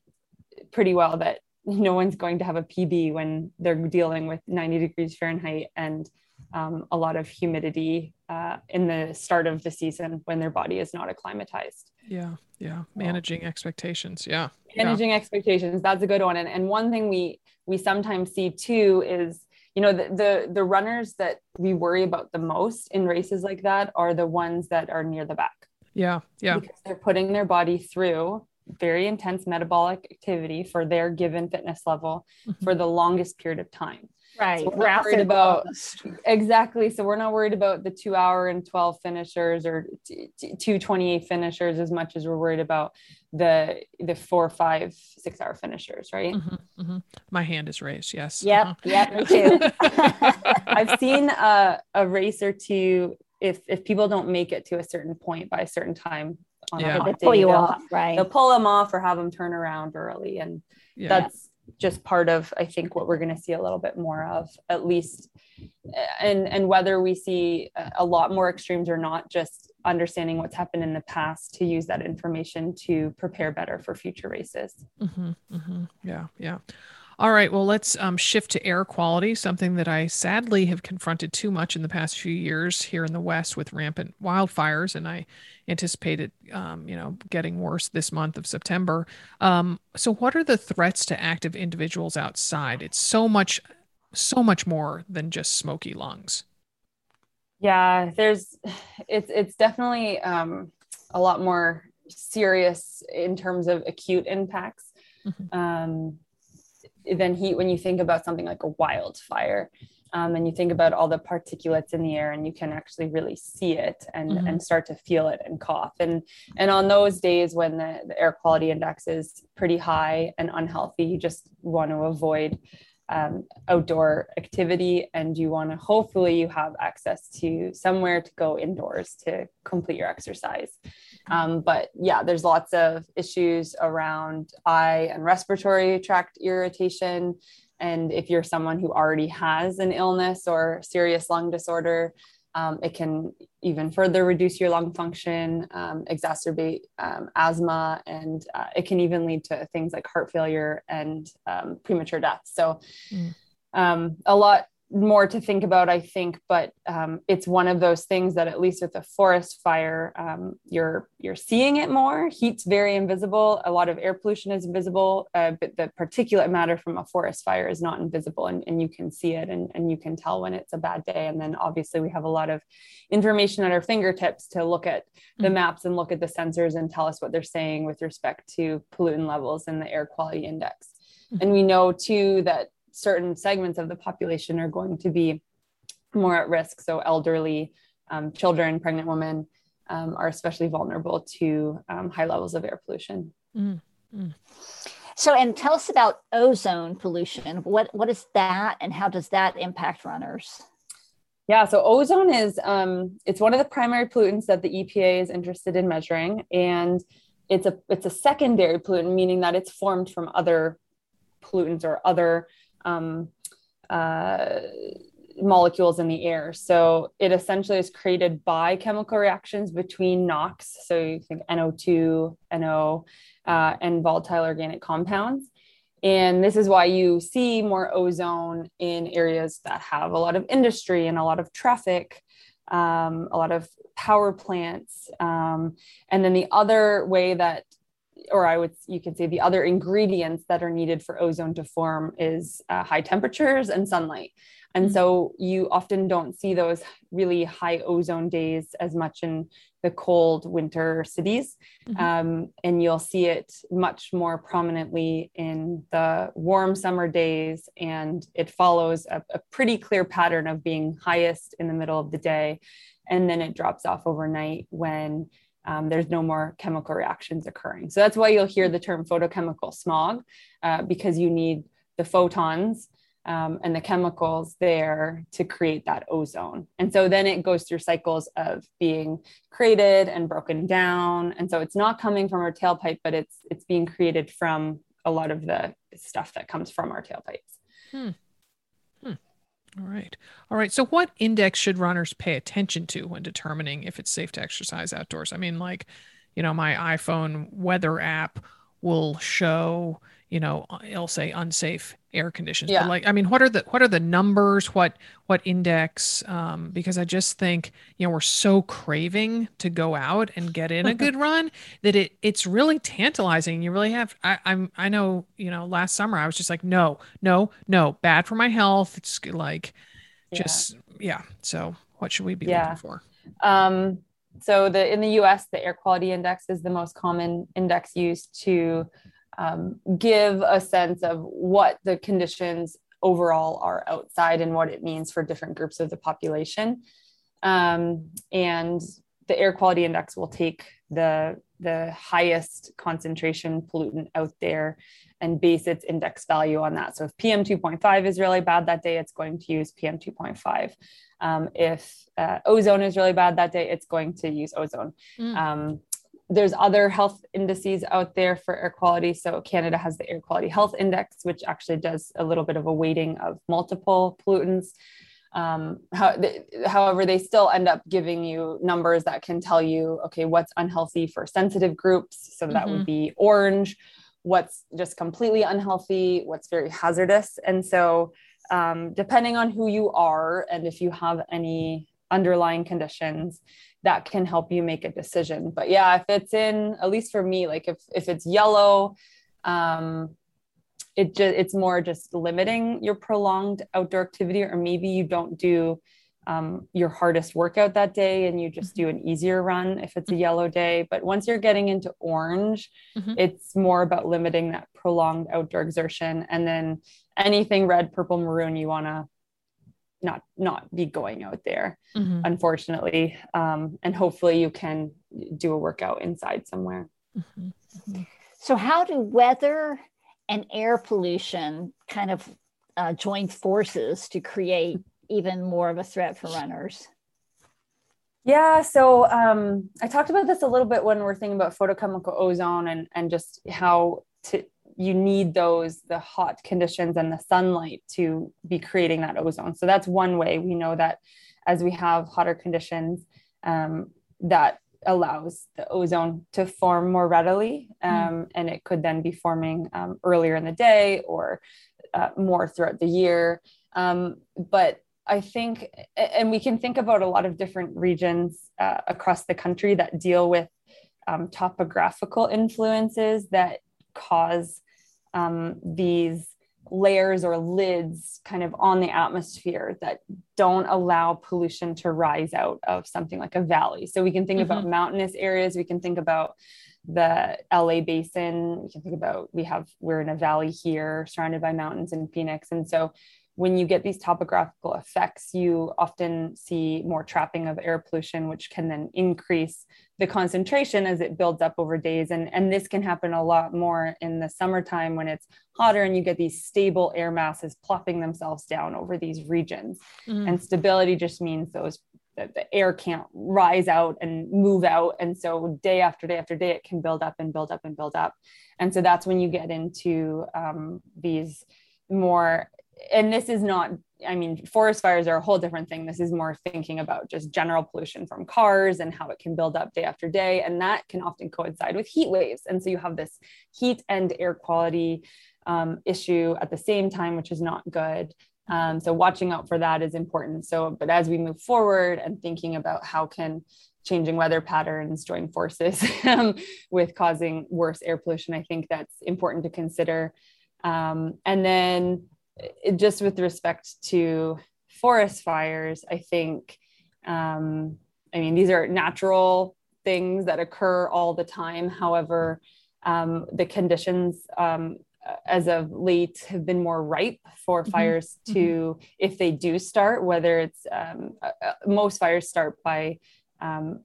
pretty well that no one's going to have a PB when they're dealing with 90 degrees Fahrenheit and um, a lot of humidity uh, in the start of the season when their body is not acclimatized. Yeah, yeah, managing expectations. Yeah, managing yeah. expectations. That's a good one. And and one thing we we sometimes see too is you know the, the the runners that we worry about the most in races like that are the ones that are near the back. Yeah, yeah, because they're putting their body through very intense metabolic activity for their given fitness level mm-hmm. for the longest period of time. Right. So we're not worried about exactly. So we're not worried about the two hour and 12 finishers or two 28 finishers as much as we're worried about the the four, five, six hour finishers, right? Mm-hmm, mm-hmm. My hand is raised. Yes. Yep. Uh-huh. Yep. Me too. I've seen a, a race or two. If if people don't make it to a certain point by a certain time, on Yeah. a They day. pull you off, right? They'll pull them off or have them turn around early. And Yeah. that's just part of i think what we're going to see a little bit more of at least and and whether we see a- a lot more extremes or not just understanding what's happened in the past to use that information to prepare better for future races hmm hmm Yeah, yeah. All right. Well, let's um, shift to air quality, something that I sadly have confronted too much in the past few years here in the West with rampant wildfires, and I anticipate it, um, you know, getting worse this month of September. Um, so, what are the threats to active individuals outside? It's so much, so much more than just smoky lungs. yeah there's it's it's definitely um, a lot more serious in terms of acute impacts Mhm. um, than heat when you think about something like a wildfire um, and you think about all the particulates in the air and you can actually really see it and, Mhm. and start to feel it and cough and and on those days when the, the air quality index is pretty high and unhealthy you just want to avoid um, outdoor activity and you want to hopefully you have access to somewhere to go indoors to complete your exercise. Um, but yeah there's lots of issues around eye and respiratory tract irritation. And if you're someone who already has an illness or serious lung disorder um, it can even further reduce your lung function, um, exacerbate um, asthma, and uh, it can even lead to things like heart failure and um, premature death. So, Mm. um, a lot more to think about, I think, but um, it's one of those things that, at least with a forest fire, um, you're you're seeing it more. Heat's very invisible. A lot of air pollution is invisible, uh, but the particulate matter from a forest fire is not invisible, and, and you can see it, and, and you can tell when it's a bad day. And then obviously we have a lot of information at our fingertips to look at the Mhm. maps and look at the sensors and tell us what they're saying with respect to pollutant levels and the air quality index. Mhm. And we know too that certain segments of the population are going to be more at risk. So elderly, um, children, pregnant women um, are especially vulnerable to um, high levels of air pollution. So, and tell us about ozone pollution. What what is that, and how does that impact runners? Yeah, so ozone is um, it's one of the primary pollutants that the EPA is interested in measuring, and it's a it's a secondary pollutant, meaning that it's formed from other pollutants or other um, uh, molecules in the air. So it essentially is created by chemical reactions between NOx, so you think NO2, NO, uh, and volatile organic compounds. And this is why you see more ozone in areas that have a lot of industry and a lot of traffic, um, a lot of power plants. Um, and then the other way that, or I would, you can say the other ingredients that are needed for ozone to form is uh, high temperatures and sunlight. And Mhm. so you often don't see those really high ozone days as much in the cold winter cities. Mhm. Um, and you'll see it much more prominently in the warm summer days. And it follows a, a pretty clear pattern of being highest in the middle of the day. And then it drops off overnight when um, there's no more chemical reactions occurring. So that's why you'll hear the term photochemical smog, uh, because you need the photons um, and the chemicals there to create that ozone. And so then it goes through cycles of being created and broken down. And so it's not coming from our tailpipe, but it's it's being created from a lot of the stuff that comes from our tailpipes. All right. All right. So, what index should runners pay attention to when determining if it's safe to exercise outdoors? I mean, like, you know, my iPhone weather app will show, you know, it'll say unsafe air conditions. Yeah. But like, I mean, what are the what are the numbers? What what index? Um, because I just think, you know, we're so craving to go out and get in a good run that it it's really tantalizing. You really have. I, I'm I know, you know, last summer I was just like, no, no, no, bad for my health. It's like Yeah. just yeah so what should we be Yeah. looking for Um, so the in the U.S., the air quality index is the most common index used to um, give a sense of what the conditions overall are outside and what it means for different groups of the population. Um, and the air quality index will take the the highest concentration pollutant out there and base its index value on that. So if PM 2.5 is really bad that day, it's going to use PM 2.5. Um, if uh, ozone is really bad that day, it's going to use ozone. Mm. Um, there's other health indices out there for air quality. So Canada has the Air Quality Health Index, which actually does a little bit of a weighting of multiple pollutants. Um, how, however, they still end up giving you numbers that can tell you, okay, what's unhealthy for sensitive groups. So that mm-hmm. would be orange, what's just completely unhealthy, what's very hazardous. And so, um, depending on who you are and if you have any underlying conditions, that can help you make a decision. But yeah, if it's in, at least for me, like if if it's yellow, um, it just it's more just limiting your prolonged outdoor activity, or maybe you don't do um, your hardest workout that day and you just do an easier run if it's a mm-hmm. yellow day. But once you're getting into orange, mm-hmm. it's more about limiting that prolonged outdoor exertion. And then anything red, purple, maroon, you want to not not be going out there mm-hmm. unfortunately um, and hopefully you can do a workout inside somewhere mm-hmm. Mm-hmm. so how do weather and air pollution kind of uh, join forces to create even more of a threat for runners yeah, so um, I talked about this a little bit when we're thinking about photochemical ozone and and just how to you need those the hot conditions and the sunlight to be creating that ozone so that's one way we know that as we have hotter conditions um, that allows the ozone to form more readily hmm. um, mm. and it could then be forming um, earlier in the day or uh, more throughout the year um, but I think, and we can think about a lot of different regions uh, across the country that deal with um, topographical influences that cause um, these layers or lids kind of on the atmosphere that don't allow pollution to rise out of something like a valley. So we can think mm-hmm. about mountainous areas, we can think about the LA basin, we can think about we have we're in a valley here surrounded by mountains in Phoenix and so when you get these topographical effects, you often see more trapping of air pollution, which can then increase the concentration as it builds up over days. And, and this can happen a lot more in the summertime when it's hotter and you get these stable air masses plopping themselves down over these regions. Mm-hmm. And stability just means those that the air can't rise out and move out. And so day after day after day, it can build up and build up and build up. And so that's when you get into um, these more and this is not I mean, forest fires are a whole different thing. This is more thinking about just general pollution from cars and how it can build up day after day. And that can often coincide with heat waves. And so you have this heat and air quality um, issue at the same time, which is not good. Um, so watching out for that is important. So, but as we move forward and thinking about how can changing weather patterns join forces um, with causing worse air pollution, I think that's important to consider. Um, and then it, just with respect to forest fires, I think, um, I mean, these are natural things that occur all the time. However, um, the conditions um, as of late have been more ripe for mm-hmm. fires to, mm-hmm. if they do start, whether it's um, uh, uh most fires start by um,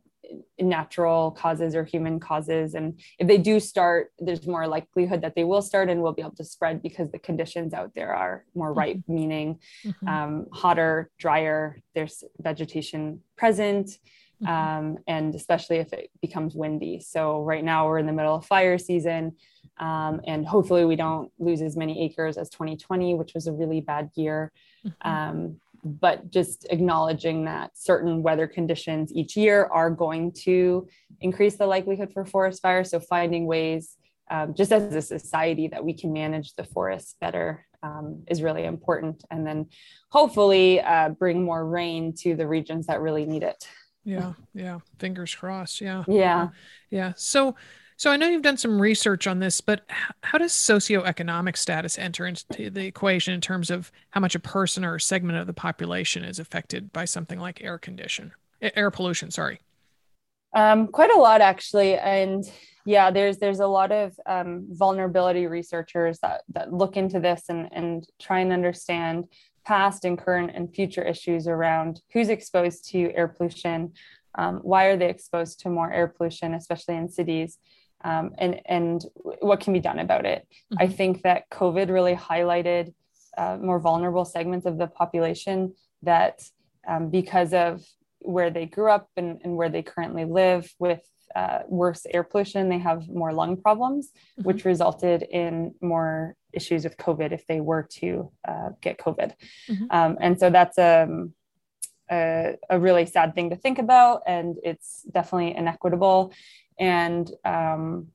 natural causes or human causes. And if they do start, there's more likelihood that they will start and will be able to spread because the conditions out there are more mm-hmm. ripe, mm-hmm. meaning mm-hmm. um, hotter, drier, there's vegetation present. Mm-hmm. Um, and especially if it becomes windy. So, right now we're in the middle of fire season, um, and hopefully, we don't lose as many acres as 2020, which was a really bad year. But just acknowledging that certain weather conditions each year are going to increase the likelihood for forest fires. So finding ways, um, just as a society, that we can manage the forests better um, is really important. And then hopefully uh, bring more rain to the regions that really need it. Yeah, yeah. Fingers crossed. Yeah. Yeah. Yeah. So so I know you've done some research on this, but how does socioeconomic status enter into the equation in terms of how much a person or a segment of the population is affected by something like air condition, air pollution? Sorry. Um, quite a lot actually, and yeah, there's there's a lot of um, vulnerability researchers that that look into this and and try and understand past and current and future issues around who's exposed to air pollution, um, why are they exposed to more air pollution, especially in cities, um, and and what can be done about it. Mm-hmm. I think that COVID really highlighted uh, more vulnerable segments of the population that um, because of where they grew up and, and where they currently live with uh, worse air pollution, they have more lung problems, mm-hmm. which resulted in more issues with COVID if they were to uh, get COVID. Mm-hmm. Um, and so that's um, a, a, really sad thing to think about, and it's definitely inequitable. And um,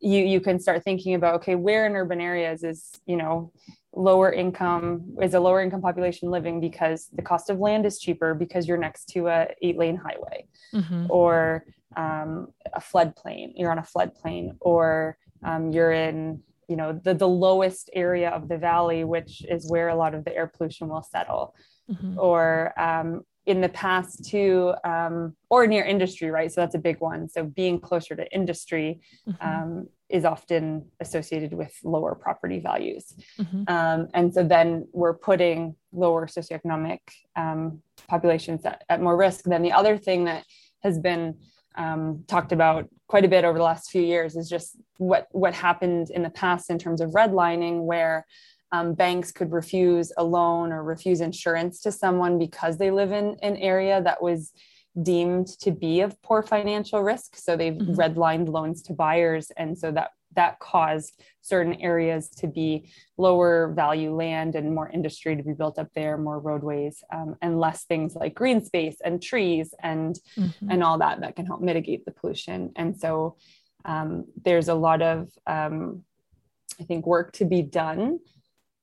you you can start thinking about okay, where in urban areas is you know lower income is a lower income population living because the cost of land is cheaper because you're next to a eight lane highway mm-hmm. or um, a floodplain you're on a floodplain or um, you're in you know the, the lowest area of the valley which is where a lot of the air pollution will settle mm-hmm. or um, in the past too um, or near industry right so that's a big one so being closer to industry mm-hmm. um, is often associated with lower property values mm-hmm. um, and so then we're putting lower socioeconomic um, populations at, at, more risk then the other thing that has been um, talked about quite a bit over the last few years is just what what happened in the past in terms of redlining where um, banks could refuse a loan or refuse insurance to someone because they live in an area that was deemed to be of poor financial risk. So they've mm-hmm. redlined loans to buyers. And so that that caused certain areas to be lower value land and more industry to be built up there, more roadways, um, and less things like green space and trees and mm-hmm. and all that that can help mitigate the pollution. And so um, there's a lot of um, I think work to be done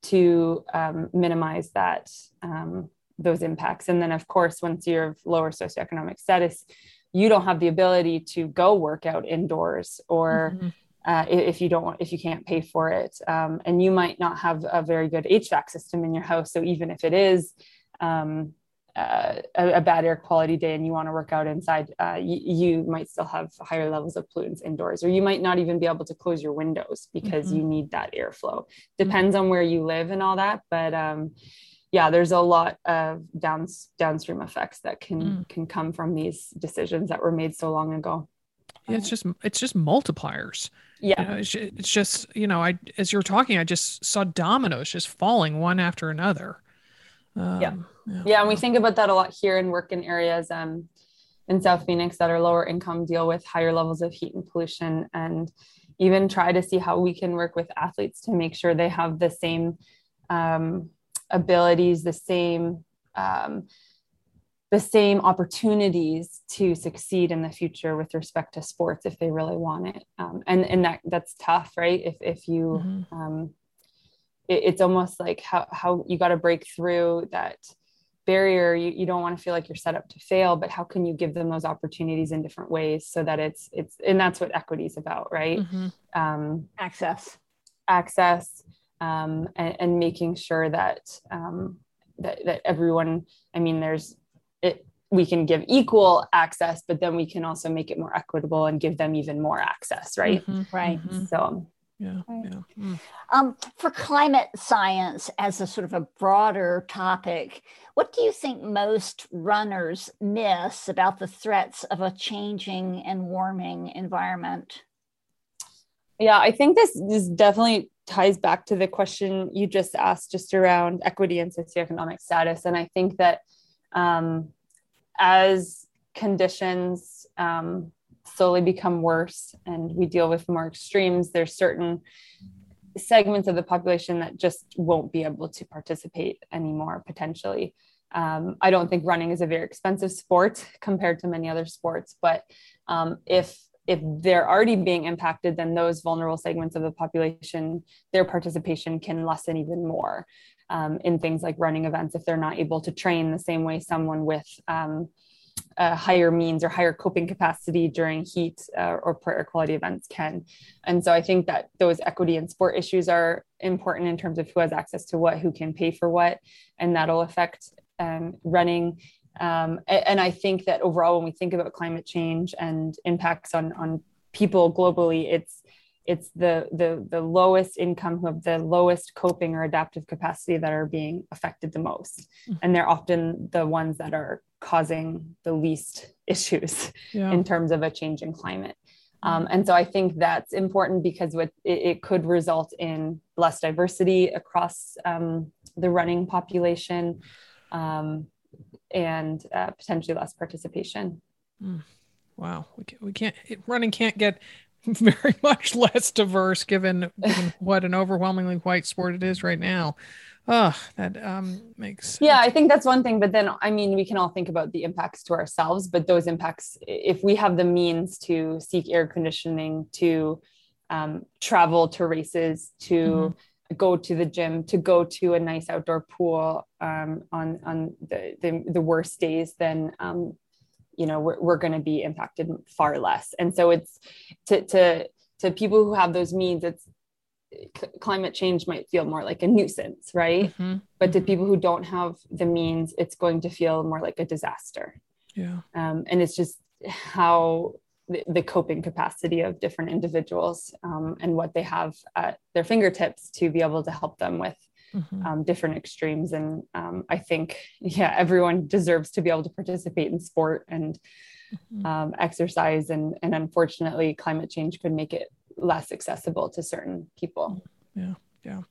to um, minimize that um, those impacts. And then, of course, once you're of lower socioeconomic status, you don't have the ability to go work out indoors or mm-hmm. uh, if you don't want, if you can't pay for it. Um, and you might not have a very good HVAC system in your house. So even if it is um, uh, a, a, bad air quality day and you want to work out inside, uh, y- you might still have higher levels of pollutants indoors, or you might not even be able to close your windows because mm-hmm. you need that airflow. Depends mm-hmm. on where you live and all that, but um, yeah, there's a lot of downs downstream effects that can mm. can come from these decisions that were made so long ago. Yeah, it's just it's just multipliers. Yeah, you know, it's, it's just you know, I as you're talking, I just saw dominoes just falling one after another. Um, yeah. yeah. And we think about that a lot here and work in areas um, in south phoenix that are lower income deal with higher levels of heat and pollution and even try to see how we can work with athletes to make sure they have the same um, abilities the same um, the same opportunities to succeed in the future with respect to sports if they really want it. Um, and and that that's tough right? If if you mm-hmm. It, it's almost like how how you got to break through that barrier you, you don't want to feel like you're set up to fail but how can you give them those opportunities in different ways so that it's it's and that's what equity is about right mm-hmm. um, access access um, and, and, making sure that, um, that that everyone i mean there's it we can give equal access but then we can also make it more equitable and give them even more access right mm-hmm. right mm-hmm. so yeah, yeah. Mm. Um, for climate science as a sort of a broader topic, what do you think most runners miss about the threats of a changing and warming environment? Yeah, I think this, this definitely ties back to the question you just asked, just around equity and socioeconomic status. And I think that um, as conditions um, slowly become worse and we deal with more extremes, there's certain segments of the population that just won't be able to participate anymore potentially. Um, I don't think running is a very expensive sport compared to many other sports, but um, if if they're already being impacted, then those vulnerable segments of the population, their participation can lessen even more um, in things like running events if they're not able to train the same way someone with um, uh, higher means or higher coping capacity during heat uh, or poor air quality events can. And so I think that those equity and sport issues are important in terms of who has access to what, who can pay for what, and that'll affect um, running. Um, and, I think that overall, when we think about climate change and impacts on, on people globally, it's it's the the the lowest income who have the lowest coping or adaptive capacity that are being affected the most mm-hmm. and they're often the ones that are causing the least issues yeah. in terms of a changing climate um, and so i think that's important because what it, it could result in less diversity across um, the running population um, and uh, potentially less participation. Mm. Wow, we can't, we can't running can't get very much less diverse given, given what an overwhelmingly white sport it is right now. Oh, that um, makes yeah. I think that's one thing. But then, I mean, we can all think about the impacts to ourselves. But those impacts, if we have the means to seek air conditioning, to um, travel to races, to mm-hmm. go to the gym, to go to a nice outdoor pool um, on on the, the, the worst days, then um, you know we're, we're going to be impacted far less. And so it's to to to people who have those means, it's climate change might feel more like a nuisance, right? Mm-hmm. But to mm-hmm. people who don't have the means, it's going to feel more like a disaster. Yeah. Um, and it's just how the, the coping capacity of different individuals um, and what they have at their fingertips to be able to help them with mm-hmm. um, different extremes. And um, I think, yeah, everyone deserves to be able to participate in sport and mm-hmm. Um, exercise. And, and unfortunately, climate change could make it less accessible to certain people. Yeah. Yeah.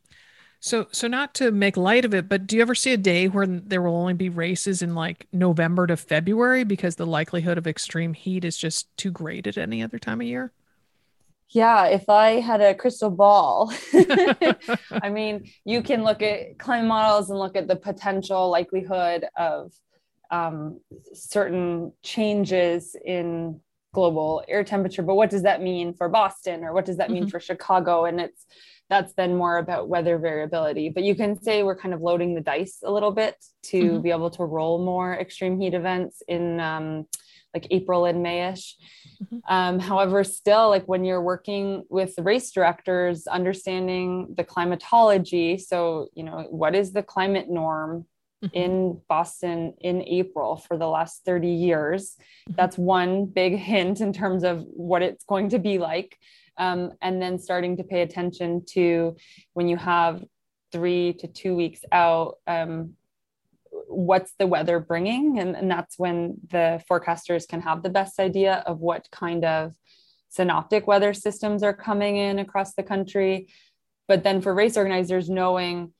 So, so not to make light of it, but do you ever see a day where there will only be races in like November to February because the likelihood of extreme heat is just too great at any other time of year? Yeah, if I had a crystal ball, I mean, you can look at climate models and look at the potential likelihood of um, certain changes in global air temperature but what does that mean for boston or what does that mean mm-hmm. for chicago and it's that's been more about weather variability but you can say we're kind of loading the dice a little bit to mm-hmm. be able to roll more extreme heat events in um, like april and mayish mm-hmm. um, however still like when you're working with race directors understanding the climatology so you know what is the climate norm mm-hmm. in Boston in April for the last 30 years. Mm-hmm. That's one big hint in terms of what it's going to be like. Um, and then starting to pay attention to when you have three to two weeks out, um, what's the weather bringing? And, and that's when the forecasters can have the best idea of what kind of synoptic weather systems are coming in across the country. But then for race organizers, knowing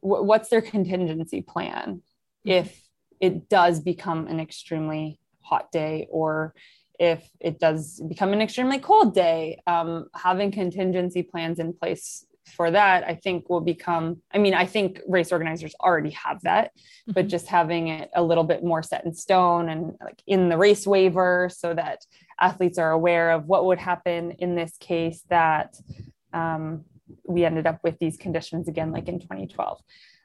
what's their contingency plan mm-hmm. if it does become an extremely hot day or if it does become an extremely cold day um, having contingency plans in place for that i think will become i mean i think race organizers already have that mm-hmm. but just having it a little bit more set in stone and like in the race waiver so that athletes are aware of what would happen in this case that um, we ended up with these conditions again, like in 2012.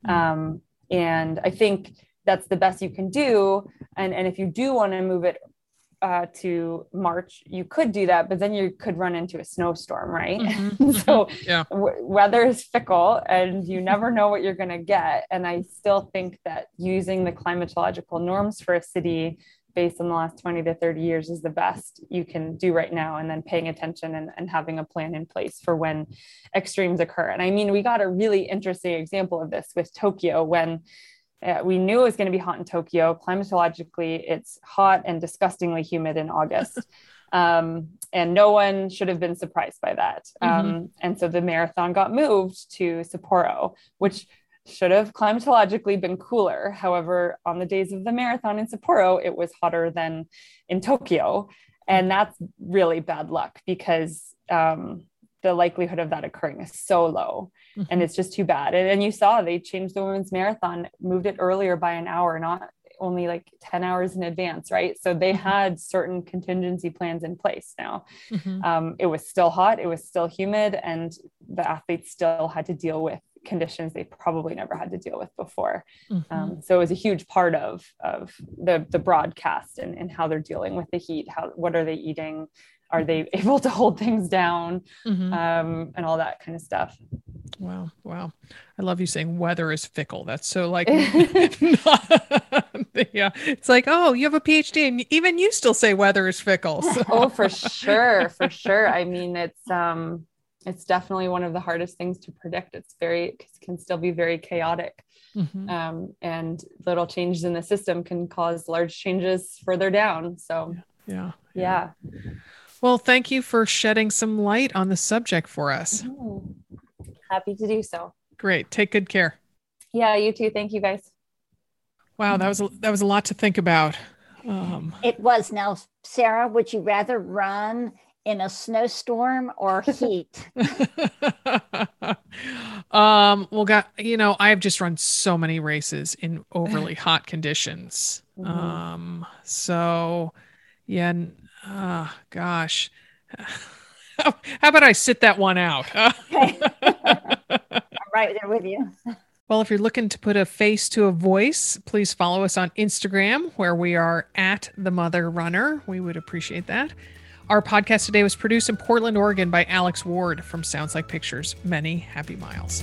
Mm-hmm. Um, and I think that's the best you can do. And, and if you do want to move it uh, to March, you could do that, but then you could run into a snowstorm, right? Mm-hmm. so mm-hmm. yeah. w- weather is fickle and you never know what you're going to get. And I still think that using the climatological norms for a city based on the last 20 to 30 years is the best you can do right now and then paying attention and, and having a plan in place for when extremes occur and i mean we got a really interesting example of this with tokyo when we knew it was going to be hot in tokyo climatologically it's hot and disgustingly humid in august um, and no one should have been surprised by that mm-hmm. um, and so the marathon got moved to sapporo which should have climatologically been cooler. However, on the days of the marathon in Sapporo, it was hotter than in Tokyo. And that's really bad luck because um, the likelihood of that occurring is so low. Mm-hmm. And it's just too bad. And, and you saw they changed the women's marathon, moved it earlier by an hour, not only like 10 hours in advance, right? So they mm-hmm. had certain contingency plans in place now. Mm-hmm. Um, it was still hot, it was still humid, and the athletes still had to deal with conditions they probably never had to deal with before. Mm-hmm. Um, so it was a huge part of of the the broadcast and, and how they're dealing with the heat. How what are they eating? Are they able to hold things down? Mm-hmm. Um, and all that kind of stuff. Wow, wow! I love you saying weather is fickle. That's so like, yeah. It's like, oh, you have a PhD, and even you still say weather is fickle. So. oh, for sure, for sure. I mean, it's um, it's definitely one of the hardest things to predict. It's very can still be very chaotic, mm-hmm. um, and little changes in the system can cause large changes further down. So yeah, yeah. yeah. Well, thank you for shedding some light on the subject for us. Mm-hmm. Happy to do so. Great. Take good care. Yeah, you too. Thank you guys. Wow, that was a, that was a lot to think about. Um, it was. Now, Sarah, would you rather run in a snowstorm or heat? um, well, got you know, I've just run so many races in overly hot conditions. Mm-hmm. Um, so yeah, uh, gosh. How about I sit that one out? okay. I'm right there with you. Well, if you're looking to put a face to a voice, please follow us on Instagram where we are at the Mother Runner. We would appreciate that. Our podcast today was produced in Portland, Oregon by Alex Ward from Sounds Like Pictures. Many happy miles.